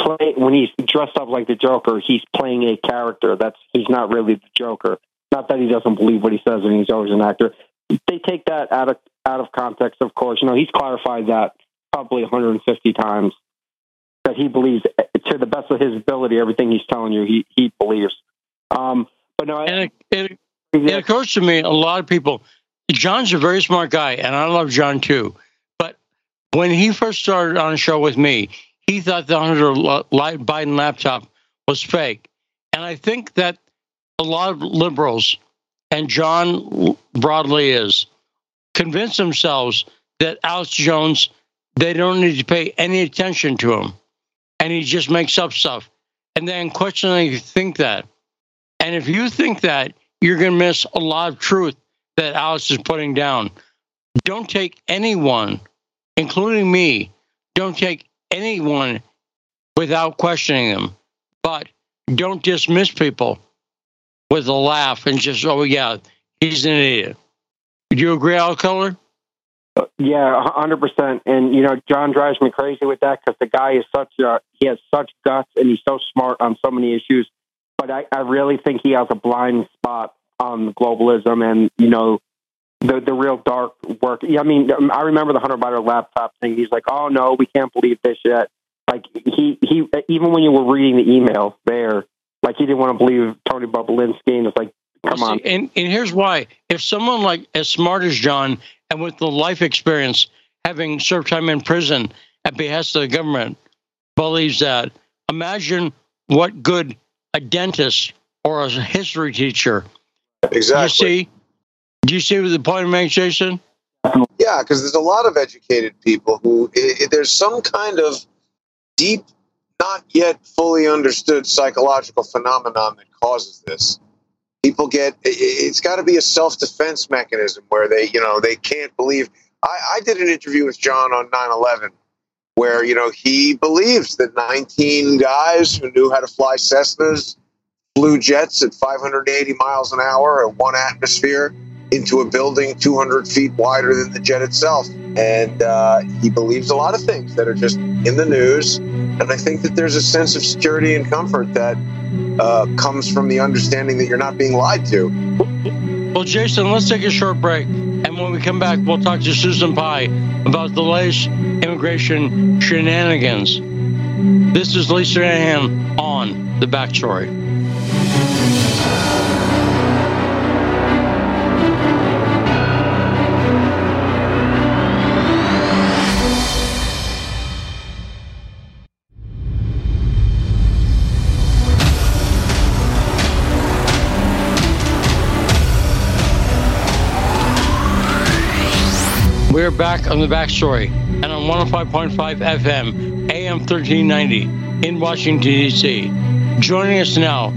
play when he's dressed up like the Joker, he's playing a character. That's he's not really the Joker. Not that he doesn't believe what he says and he's always an actor. They take that out of out of context, of course. You know, he's clarified that probably 150 times that he believes to the best of his ability everything he's telling you he he believes. Um, but no, and it, it, it occurs to me a lot of people. John's a very smart guy, and I love John too. But when he first started on a show with me, he thought the Hunter Biden laptop was fake, and I think that a lot of liberals, and John broadly is, convince themselves that Alex Jones they don't need to pay any attention to him and he just makes up stuff. And then questioningly think that. And if you think that, you're going to miss a lot of truth that Alex is putting down. Don't take anyone, including me, don't take anyone without questioning them. But don't dismiss people with a laugh and just, oh, yeah, he's an idiot. Do you agree, Al Keller? Uh, yeah, hundred percent. And you know, John drives me crazy with that because the guy is such a he has such guts and he's so smart on so many issues. But I, I really think he has a blind spot on globalism and you know the the real dark work. Yeah, I mean, um, I remember the Hunter Biden laptop thing. He's like, "Oh no, we can't believe this yet." Like he he even when you were reading the email there, like he didn't want to believe Tony Bobulinski, and it's like Come on. And, and here's why. If someone like as smart as John and with the life experience, having served time in prison at behest of the government, believes that, imagine what good a dentist or a history teacher. Exactly. You see? Do you see the point I'm making, Jason? Yeah, because there's a lot of educated people who i i there's some kind of deep, not yet fully understood psychological phenomenon that causes this. People get i- i- it's got to be a self defense mechanism where they you know they can't believe. I, I did an interview with John on 9/11 where you know he believes that 19 guys who knew how to fly Cessnas flew jets at 580 miles an hour at one atmosphere into a building 200 feet wider than the jet itself. And uh, he believes a lot of things that are just in the news. And I think that there's a sense of security and comfort that uh, comes from the understanding that you're not being lied to. Well, Jason, let's take a short break. And when we come back, we'll talk to Susan Pai about the latest immigration shenanigans. This is Lee Stranahan on The Backstory. We're back on the backstory and on 105.5 FM, AM 1390 in Washington, D.C. Joining us now,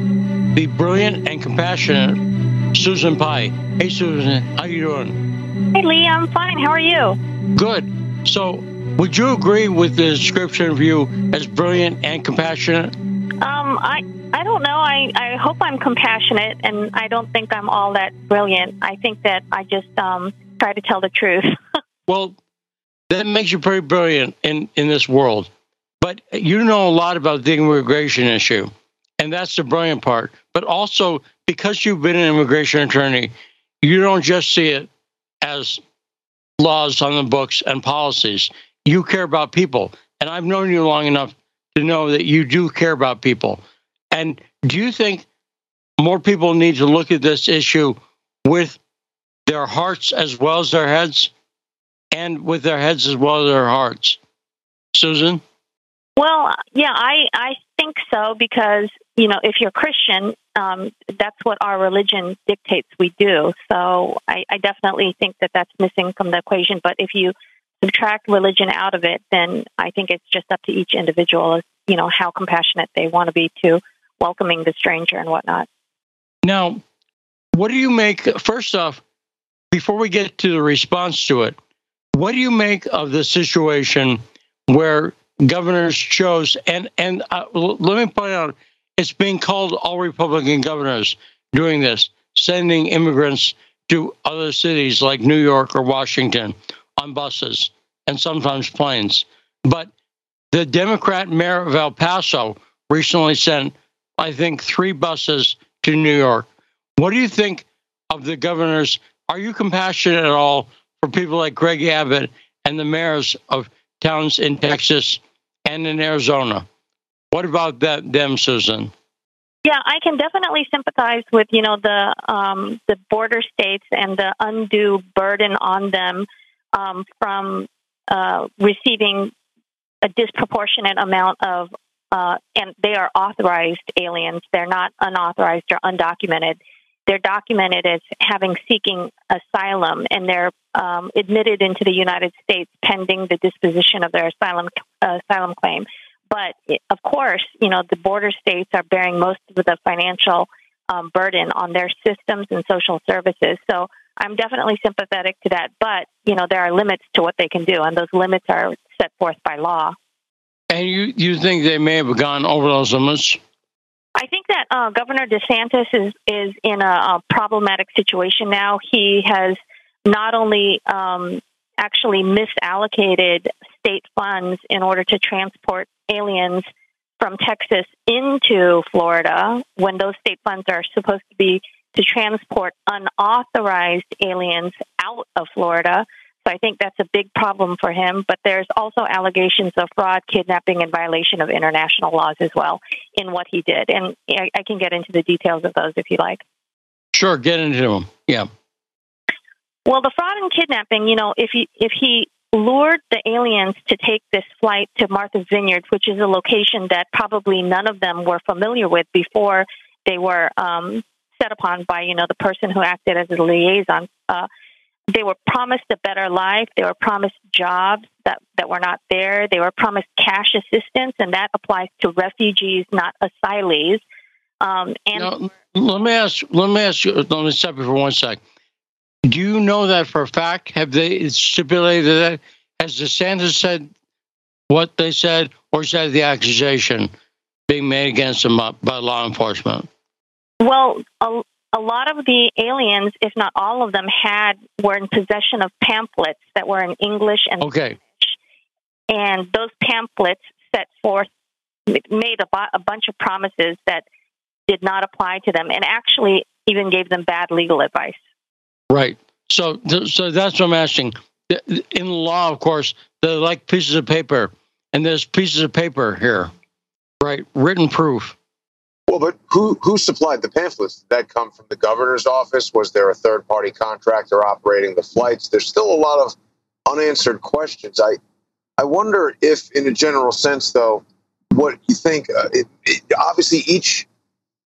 the brilliant and compassionate Susan Pai. Hey, Susan, how you doing? Hey, Lee, I'm fine. How are you? Good. So, would you agree with the description of you as brilliant and compassionate? Um, I I don't know. I, I hope I'm compassionate, and I don't think I'm all that brilliant. I think that I just um, try to tell the truth. Well, that makes you pretty brilliant in, in this world. But you know a lot about the immigration issue, and that's the brilliant part. But also, because you've been an immigration attorney, you don't just see it as laws on the books and policies. You care about people. And I've known you long enough to know that you do care about people. And do you think more people need to look at this issue with their hearts as well as their heads? And with their heads as well as their hearts. Susan? well, yeah, I I think so because you know if you're Christian, um, that's what our religion dictates we do. So I, I definitely think that that's missing from the equation. But if you subtract religion out of it, then I think it's just up to each individual, you know, how compassionate they want to be to welcoming the stranger and whatnot. Now, what do you make, first off, before we get to the response to it, what do you make of the situation where governors chose, and, and uh, let me point out, it's being called all Republican governors doing this, sending immigrants to other cities like New York or Washington on buses and sometimes planes. But the Democrat mayor of El Paso recently sent, I think, three buses to New York. What do you think of the governors? Are you compassionate at all for people like Greg Abbott and the mayors of towns in Texas and in Arizona? What about that, them, Susan? Yeah, I can definitely sympathize with you know the um, the border states and the undue burden on them um, from uh, receiving a disproportionate amount of uh, and they are authorized aliens. They're not unauthorized or undocumented. They're documented as having seeking asylum, and they're um, admitted into the United States pending the disposition of their asylum uh, asylum claim. But of course, you know the border states are bearing most of the financial um, burden on their systems and social services. So I'm definitely sympathetic to that. But you know there are limits to what they can do, and those limits are set forth by law. And you, you think they may have gone over those limits? Uh, Governor DeSantis is is in a, a problematic situation now. He has not only um, actually misallocated state funds in order to transport aliens from Texas into Florida when those state funds are supposed to be to transport unauthorized aliens out of Florida. So I think that's a big problem for him. But there's also allegations of fraud, kidnapping, and violation of international laws as well in what he did. And I, I can get into the details of those if you like. Sure, get into them. Yeah. Well, the fraud and kidnapping, you know, if he if he lured the aliens to take this flight to Martha's Vineyard, which is a location that probably none of them were familiar with before they were um, set upon by, you know, the person who acted as a liaison. Uh, they were promised a better life. They were promised jobs that, that were not there. They were promised cash assistance, and that applies to refugees, not asylees. Um, and now, let me ask. Let me ask you. Let me stop you for one sec. Do you know that for a fact? Have they stipulated that? Has DeSantis said what they said, or is that the accusation being made against them by law enforcement? Well, a, a lot of the aliens, if not all of them, had were in possession of pamphlets that were in English and okay. and those pamphlets set forth made a, a bunch of promises that did not apply to them, and actually even gave them bad legal advice. Right. So, so that's what I'm asking. In law, of course, they're like pieces of paper, and there's pieces of paper here, right? Written proof. Well, but who who supplied the pamphlets? Did that come from the governor's office? Was there a third party contractor operating the flights? There's still a lot of unanswered questions. I I wonder if, in a general sense, though, what you think. Uh, it, it, obviously, each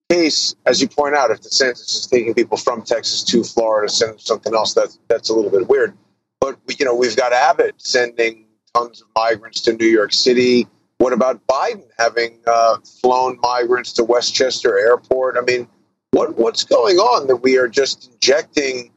case, as you point out, if DeSantis is taking people from Texas to Florida, send something else, that's that's a little bit weird. But you know, we've got Abbott sending tons of migrants to New York City. What about Biden having uh, flown migrants to Westchester Airport? I mean, what what's going on that we are just injecting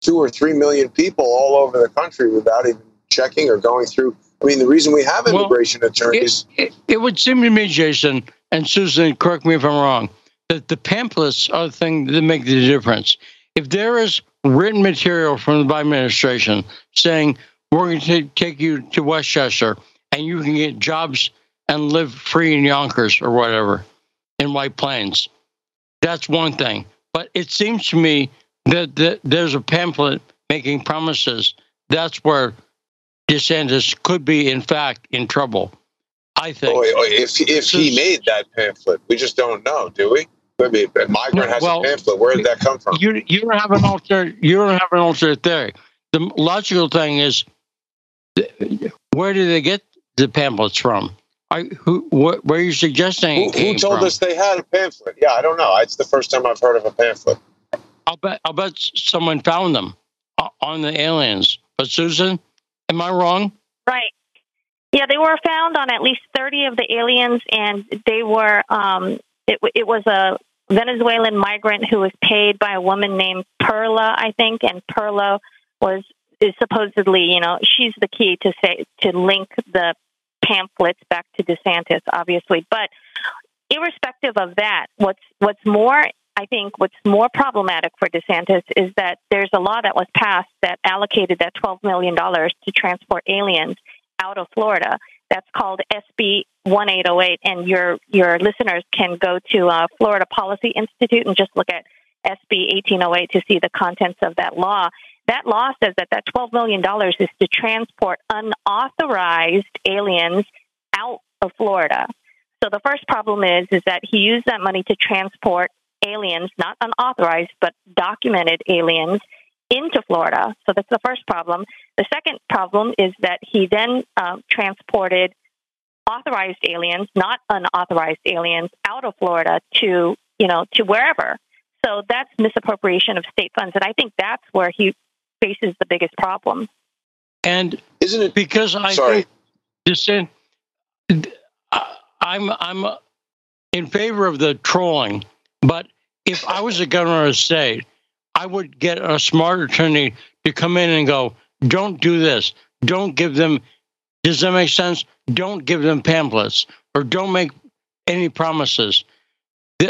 two or three million people all over the country without even checking or going through? I mean, the reason we have immigration well, attorneys. It, it, it would seem to me, Jason and Susan, correct me if I'm wrong, that the pamphlets are the thing that make the difference. If there is written material from the Biden administration saying we're going to take you to Westchester and you can get jobs and live free in Yonkers or whatever in White Plains, that's one thing. But it seems to me that, that there's a pamphlet making promises. That's where DeSantis could be, in fact, in trouble. I think. Oh, if if he made that pamphlet, we just don't know, do we? I mean, a migrant has well, a pamphlet. Where did that come from? You you don't have an alternate. You don't have an alternate theory. The logical thing is, where did they get the pamphlets from? I, who, wh- where are you suggesting? Who, who told from? us they had a pamphlet? Yeah, I don't know. It's the first time I've heard of a pamphlet. I'll bet. I'll bet someone found them on the aliens. But Susan, am I wrong? Right. Yeah, they were found on at least thirty of the aliens, and they were. Um, it, it was a Venezuelan migrant who was paid by a woman named Perla, I think, and Perla was is supposedly, you know, she's the key to say to link the pamphlets back to DeSantis, obviously. But irrespective of that, what's what's more I think what's more problematic for DeSantis is that there's a law that was passed that allocated that $12 million to transport aliens out of Florida. That's called SB 1808, and your your listeners can go to uh, Florida Policy Institute and just look at SB 1808 to see the contents of that law. That law says that that 12 million dollars is to transport unauthorized aliens out of Florida. So the first problem is is that he used that money to transport aliens, not unauthorized but documented aliens, into Florida. So that's the first problem. The second problem is that he then uh, transported authorized aliens, not unauthorized aliens, out of Florida to you know to wherever. So that's misappropriation of state funds, and I think that's where he faces the biggest problem. And isn't it because I sorry, think I'm I'm in favor of the trolling, but if I was a governor of a state, I would get a smart attorney to come in and go, don't do this. Don't give them, does that make sense? Don't give them pamphlets or don't make any promises.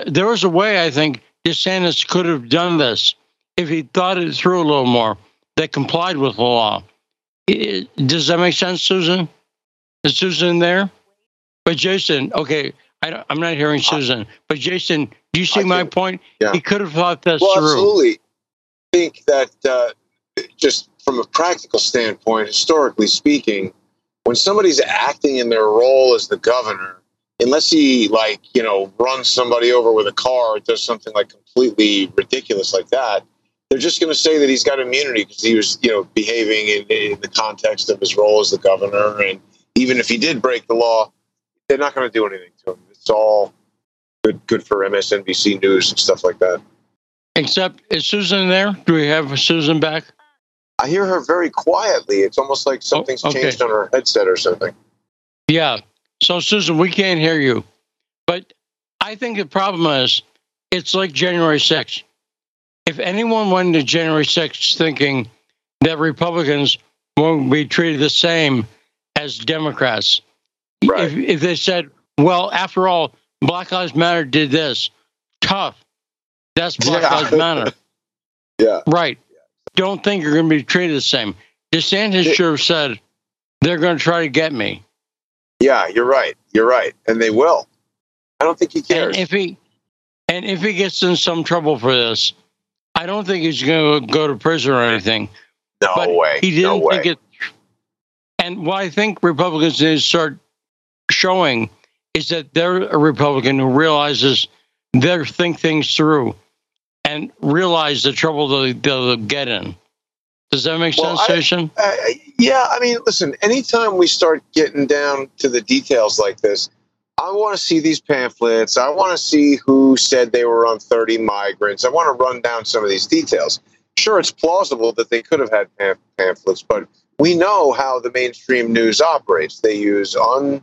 There was a way I think DeSantis could have done this if he thought it through a little more that complied with the law. does that make sense, Susan? Is Susan there? But Jason, okay, I am not hearing Susan. But Jason, do you see my point? Yeah. He could have thought this well, through. Absolutely. I think that uh, just from a practical standpoint, historically speaking, when somebody's acting in their role as the governor, unless he like you know runs somebody over with a car or does something like completely ridiculous like that, they're just going to say that he's got immunity because he was you know behaving in, in the context of his role as the governor, and even if he did break the law, they're not going to do anything to him. It's all good good for MSNBC News and stuff like that. Except, is Susan there? Do we have Susan back? I hear her very quietly. It's almost like oh, something's okay. changed on her headset or something. Yeah. So, Susan, we can't hear you. But I think the problem is it's like January 6th. If anyone went into January 6th thinking that Republicans won't be treated the same as Democrats, Right. if, if they said, well, after all, Black Lives Matter did this, tough. That's Black Yeah. Lives Matter. Yeah. Right. Don't think you're going to be treated the same. DeSantis should have said, they're going to try to get me. Yeah, you're right. You're right. And they will. I don't think he cares. And if he and if he gets in some trouble for this, I don't think he's going to go to prison or anything. no but way. He didn't no way. think it. And what I think Republicans need to start showing is that they're a Republican who realizes they think things through and realize the trouble they'll, they'll get in. Does that make Well, sense, Jason? Yeah, I mean, listen, anytime we start getting down to the details like this, I want to see these pamphlets. I want to see who said they were on 30 migrants. I want to run down some of these details. Sure, it's plausible that they could have had pam- pamphlets, but we know how the mainstream news operates. They use un,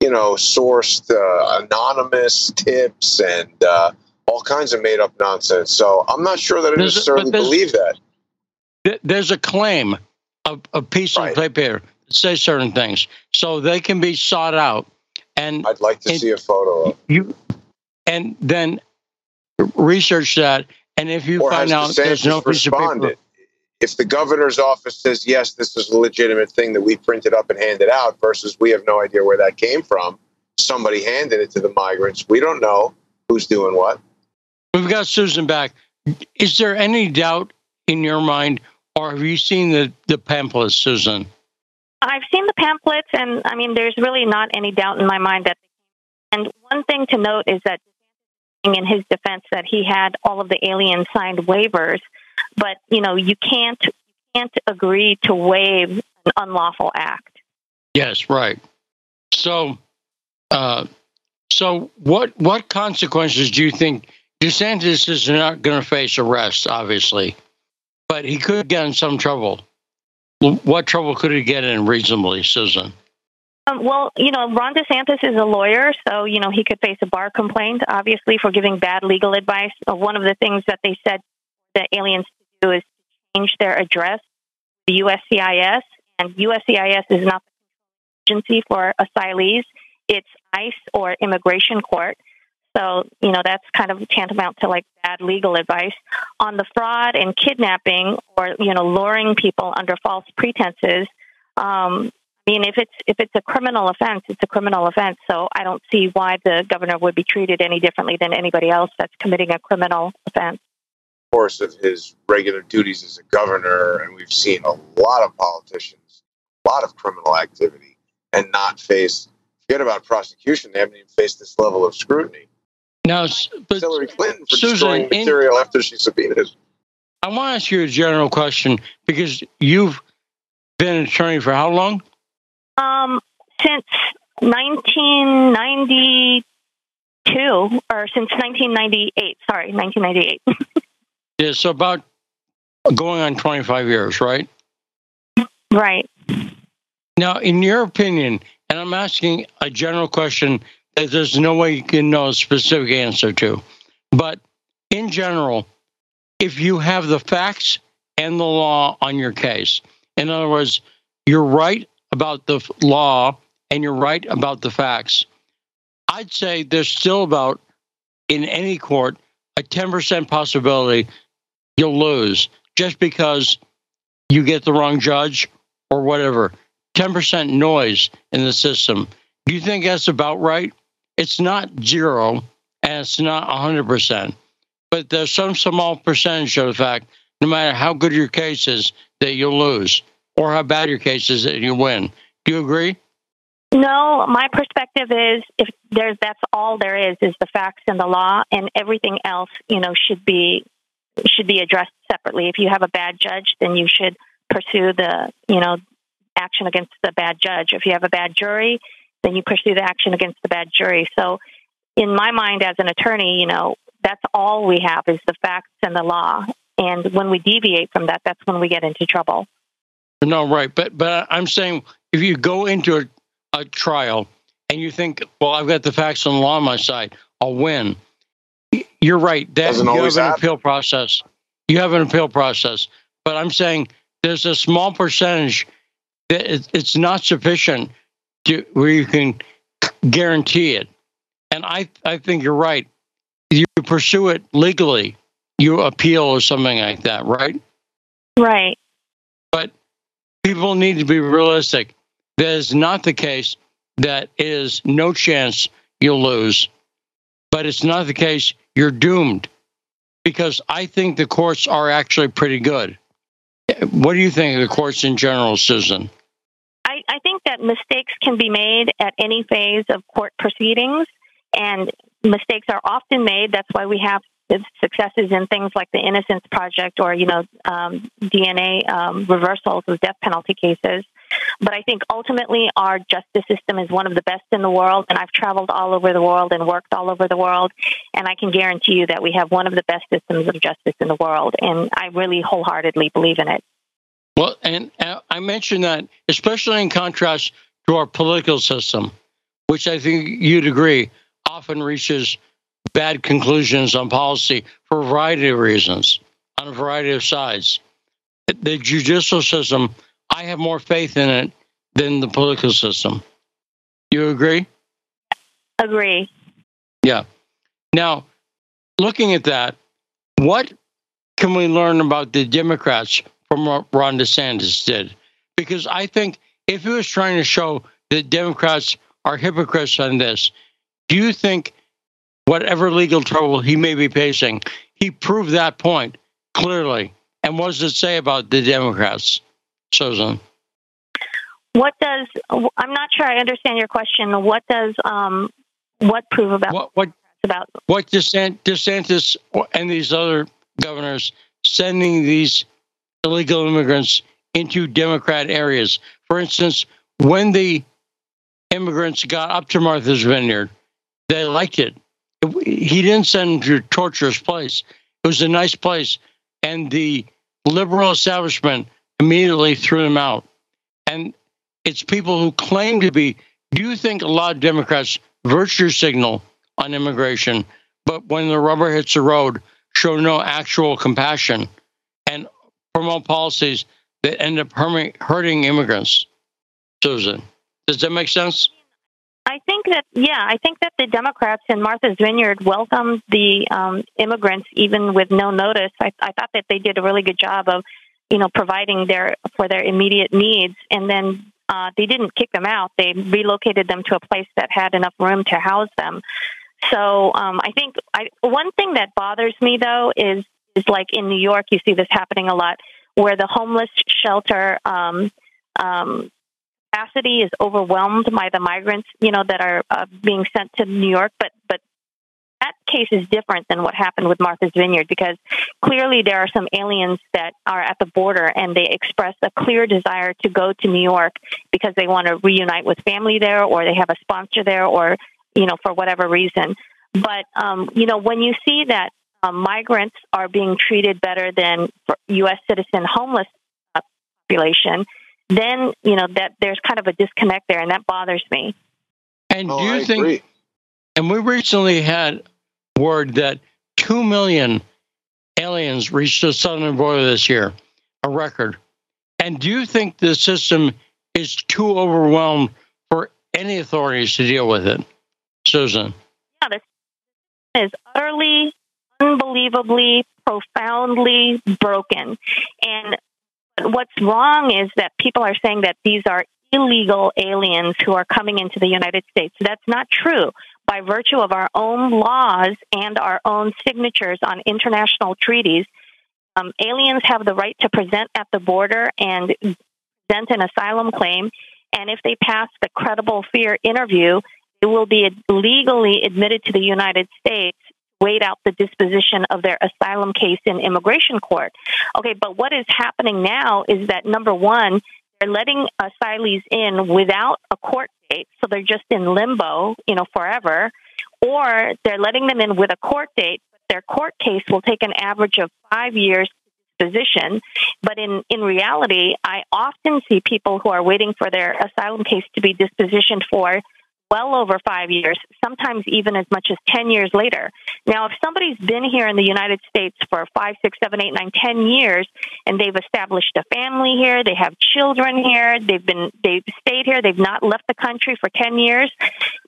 you know, sourced, uh, anonymous tips and uh, all kinds of made up nonsense. So I'm not sure that I There's necessarily believe that. There's a claim, a, a piece Right. of paper says certain things, so they can be sought out. And I'd like to It- see a photo of. you and then research that and if you or find out has there's no piece of paper? If the governor's office says yes, this is a legitimate thing that we printed up and handed out, versus we have no idea where that came from, somebody handed it to the migrants. We don't know who's doing what. we've got susan back is there any doubt in your mind or have you seen the, the pamphlets susan I've seen the pamphlets, and I mean, there's really not any doubt in my mind that. And one thing to note is that, in his defense, that he had all of the alien signed waivers, but you know, you can't can't agree to waive an unlawful act. yes right so uh so what what consequences do you think desantis is not going to face arrest obviously but he could get in some trouble what trouble could he get in reasonably susan Um, well, you know, Ron DeSantis is a lawyer, so you know he could face a bar complaint, obviously, for giving bad legal advice. Uh, one of the things that they said that aliens do is change their address, the USCIS, and USCIS is not the agency for asylees; it's ICE or immigration court. So you know that's kind of tantamount to like bad legal advice on the fraud and kidnapping, or you know, luring people under false pretenses. Um, I mean, if it's if it's a criminal offense, it's a criminal offense. So I don't see why the governor would be treated any differently than anybody else that's committing a criminal offense. course of his regular duties as a governor, and we've seen a lot of politicians, a lot of criminal activity, and not face. Forget about prosecution; they haven't even faced this level of scrutiny. Now s- but Hillary Clinton for Susan, destroying in- material after she subpoenaed. I want to ask you a general question because you've been an attorney for how long? Um, since 1992, or since 1998, sorry, 1998. Yeah, so about going on 25 years, right? right. Now, in your opinion, and I'm asking a general question that there's no way you can know a specific answer to, but in general, if you have the facts and the law on your case, in other words, you're right about the law and you're right about the facts, I'd say there's still about, in any court, a 10% possibility you'll lose just because you get the wrong judge or whatever. 10% noise in the system. Do you think that's about right? It's not zero and it's not 100%, but there's some small percentage of the fact, no matter how good your case is, that you'll lose or how bad your case is that you win. Do you agree? No, my perspective is if there's that's all there is is the facts and the law, and everything else, you know, should be should be addressed separately. If you have a bad judge, then you should pursue the you know action against the bad judge. If you have a bad jury, then you pursue the action against the bad jury. So, in my mind, as an attorney, you know, that's all we have is the facts and the law. And when we deviate from that, that's when we get into trouble. No, right, but but I'm saying if you go into a a trial and you think, well, I've got the facts and the law on my side, I'll win. You're right. That Doesn't you have always an happen. appeal process. You have an appeal process, but I'm saying there's a small percentage that it's not sufficient to where you can guarantee it. And I I think you're right. You pursue it legally. You appeal or something like that, right? Right. but people need to be realistic. That is not the case. That is no chance you'll lose, but it's not the case you're doomed because I think the courts are actually pretty good. What do you think of the courts in general, Susan? That mistakes can be made at any phase of court proceedings, and mistakes are often made. That's why we have successes in things like the Innocence Project or, you know, um, DNA um, reversals of death penalty cases. But I think ultimately our justice system is one of the best in the world, and I've traveled all over the world and worked all over the world, and I can guarantee you that we have one of the best systems of justice in the world, and I really wholeheartedly believe in it. Well, and I mentioned that, especially in contrast to our political system, which I think you'd agree often reaches bad conclusions on policy for a variety of reasons, on a variety of sides. The judicial system, I have more faith in it than the political system. You agree? Agree. Yeah. Now, looking at that, what can we learn about the Democrats from what Ron DeSantis did? Because I think if he was trying to show that Democrats are hypocrites on this, do you think whatever legal trouble he may be facing, he proved that point clearly? And what does it say about the Democrats, Susan? What does I'm not sure I understand your question. What does um what prove about What what about what DeSantis and these other governors sending these illegal immigrants into Democrat areas. For instance, when the immigrants got up to Martha's Vineyard, they liked it. He didn't send them to a torturous place. It was a nice place, and the liberal establishment immediately threw them out. And it's people who claim to be. Do you think a lot of Democrats virtue signal on immigration, but when the rubber hits the road, show no actual compassion policies that end up hurting, immigrants? Susan, does that make sense? I think that yeah, I think that the Democrats in Martha's Vineyard welcomed the um, immigrants even with no notice. I, I thought that they did a really good job of, you know, providing their for their immediate needs, and then uh, they didn't kick them out. They relocated them to a place that had enough room to house them. So um, I think I, one thing that bothers me though is like in New York, you see this happening a lot, where the homeless shelter. Um, um, capacity is overwhelmed by the migrants, you know, that are uh, being sent to New York. But but that case is different than what happened with Martha's Vineyard because clearly there are some aliens that are at the border and they express a clear desire to go to New York because they want to reunite with family there or they have a sponsor there or you know for whatever reason. But um, you know when you see that um, migrants are being treated better than U.S. citizen homeless uh, population then you know that there's kind of a disconnect there, and that bothers me. And Oh, do you I think? agree. And we recently had word that two million aliens reached the southern border this year, a record. And do you think the system is too overwhelmed for any authorities to deal with it, Susan? Yeah, this is utterly, unbelievably, profoundly broken, and what's wrong is that people are saying that these are illegal aliens who are coming into the United States. That's not true. By virtue of our own laws and our own signatures on international treaties, um, aliens have the right to present at the border and present an asylum claim. And if they pass the credible fear interview, they will be legally admitted to the United States wait out the disposition of their asylum case in immigration court. Okay, but what is happening now is that number one, they're letting asylees in without a court date, so they're just in limbo, you know, forever, or they're letting them in with a court date. But their court case will take an average of five years to disposition. But in, in reality, I often see people who are waiting for their asylum case to be dispositioned for well over five years, sometimes even as much as 10 years later. Now, if somebody's been here in the United States for five, six, seven, eight, nine, ten years, and they've established a family here, they have children here, they've been, they've stayed here, they've not left the country for 10 years,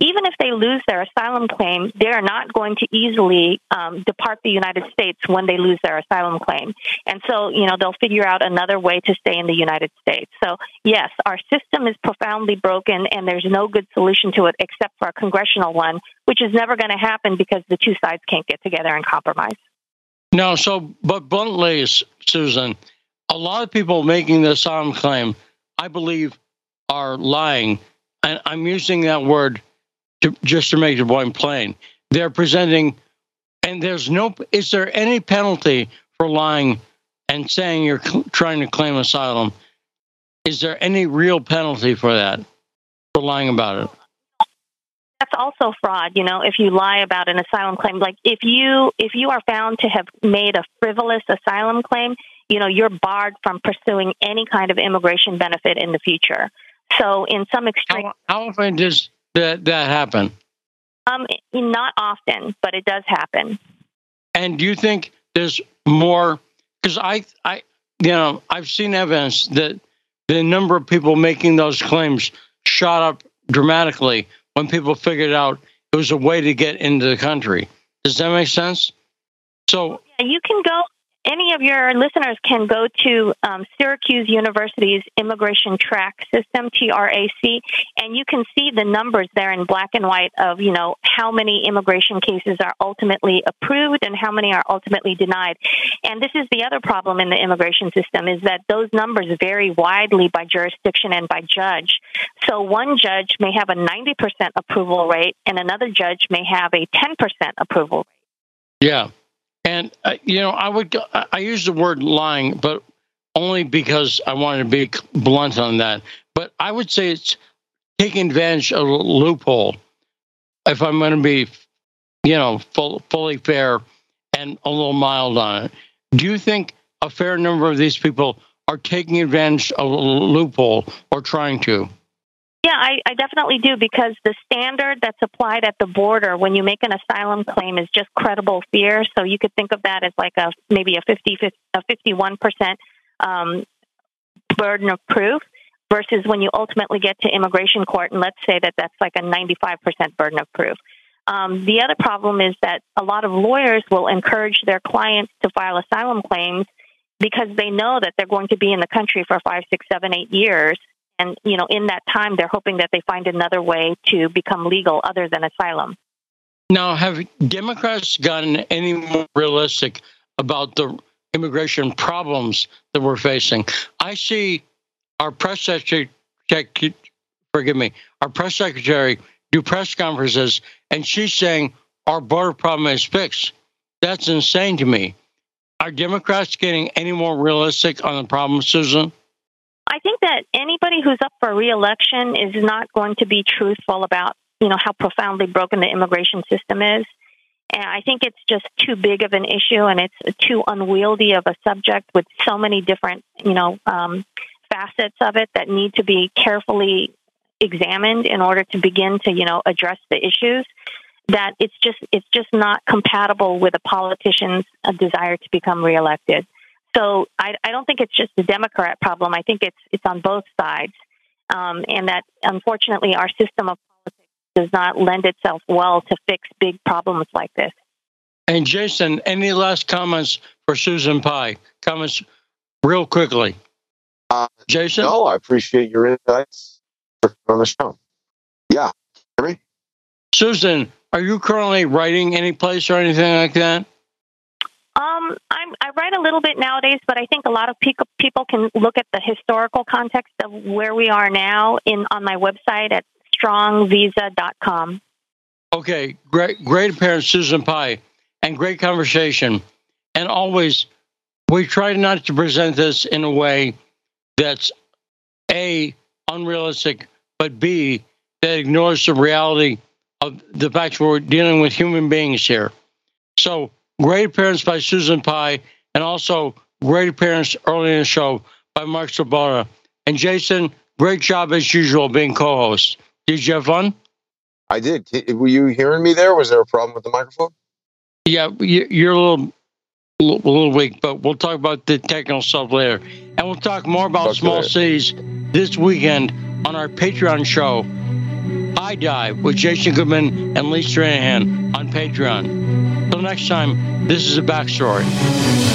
even if they lose their asylum claim, they are not going to easily um, depart the United States when they lose their asylum claim. And so, you know, they'll figure out another way to stay in the United States. So, yes, our system is profoundly broken, and there's no good solution to it except for a congressional one, which is never going to happen because the two sides can't get together and compromise. No, so, but bluntly, Susan, a lot of people making the asylum claim, I believe, are lying. And I'm using that word to, just to make the point plain. They're presenting, and there's no, is there any penalty for lying and saying you're cl- trying to claim asylum? Is there any real penalty for that, for lying about it? That's also fraud you know if you lie about an asylum claim. Like if you if you are found to have made a frivolous asylum claim you know you're barred from pursuing any kind of immigration benefit in the future. So in some extreme how, how often does that that happen? Um not often but it does happen. And do you think there's more because i i you know i've seen evidence that the number of people making those claims shot up dramatically when people figured out it was a way to get into the country. Does that make sense? So yeah, you can go. Any of your listeners can go to um, Syracuse University's Immigration Track System (TRAC), and you can see the numbers there in black and white of you know how many immigration cases are ultimately approved and how many are ultimately denied. And this is the other problem in the immigration system is that those numbers vary widely by jurisdiction and by judge. So one judge may have a 90% approval rate, and another judge may have a 10% approval rate. Yeah. And uh, you know, I would I use the word lying, but only because I wanted to be blunt on that. But I would say it's taking advantage of a loophole. If I'm going to be, you know, full, fully fair and a little mild on it, do you think a fair number of these people are taking advantage of a loophole or trying to? Yeah, I, I definitely do because the standard that's applied at the border when you make an asylum claim is just credible fear. So you could think of that as like a maybe a 50, a 51% um, burden of proof versus when you ultimately get to immigration court, and let's say that that's like a 95% burden of proof. Um, the other problem is that a lot of lawyers will encourage their clients to file asylum claims because they know that they're going to be in the country for five, six, seven, eight years and, you know, in that time, they're hoping that they find another way to become legal other than asylum. Now, have Democrats gotten any more realistic about the immigration problems that we're facing? I see our press secretary, forgive me, our press secretary do press conferences, and she's saying our border problem is fixed. That's insane to me. Are Democrats getting any more realistic on the problem, Susan? Anybody who's up for reelection is not going to be truthful about, you know, how profoundly broken the immigration system is. And I think it's just too big of an issue and it's too unwieldy of a subject with so many different, you know, um, facets of it that need to be carefully examined in order to begin to, you know, address the issues that it's just it's just not compatible with a politician's desire to become reelected. So I, I don't think it's just a Democrat problem. I think it's it's on both sides, um, and that unfortunately our system of politics does not lend itself well to fix big problems like this. And Jason, any last comments for Susan Pai? Comments real quickly. Uh, Jason? No, I appreciate your insights on the show. Yeah. Hear me? Susan, are you currently writing any place or anything like that? Um, I'm I, write a little bit nowadays, but I think a lot of people can look at the historical context of where we are now in on my website at strongvisa.com. Okay, great, great appearance, Susan Pai, and great conversation. And always, we try not to present this in a way that's a unrealistic, but b that ignores the reality of the fact we're dealing with human beings here. So, great appearance by Susan Pai, and also great appearance early in the show by Mark Sleboda. And Jason, great job as usual being co-host. Did you have fun? I did. Were you hearing me there? Was there a problem with the microphone? Yeah, you're a little, a little weak, but we'll talk about the technical stuff later. And we'll talk more about talk small cities this weekend on our Patreon show, High Dive, with Jason Goodman and Lee Stranahan on Patreon. Until next time, this is a backstory.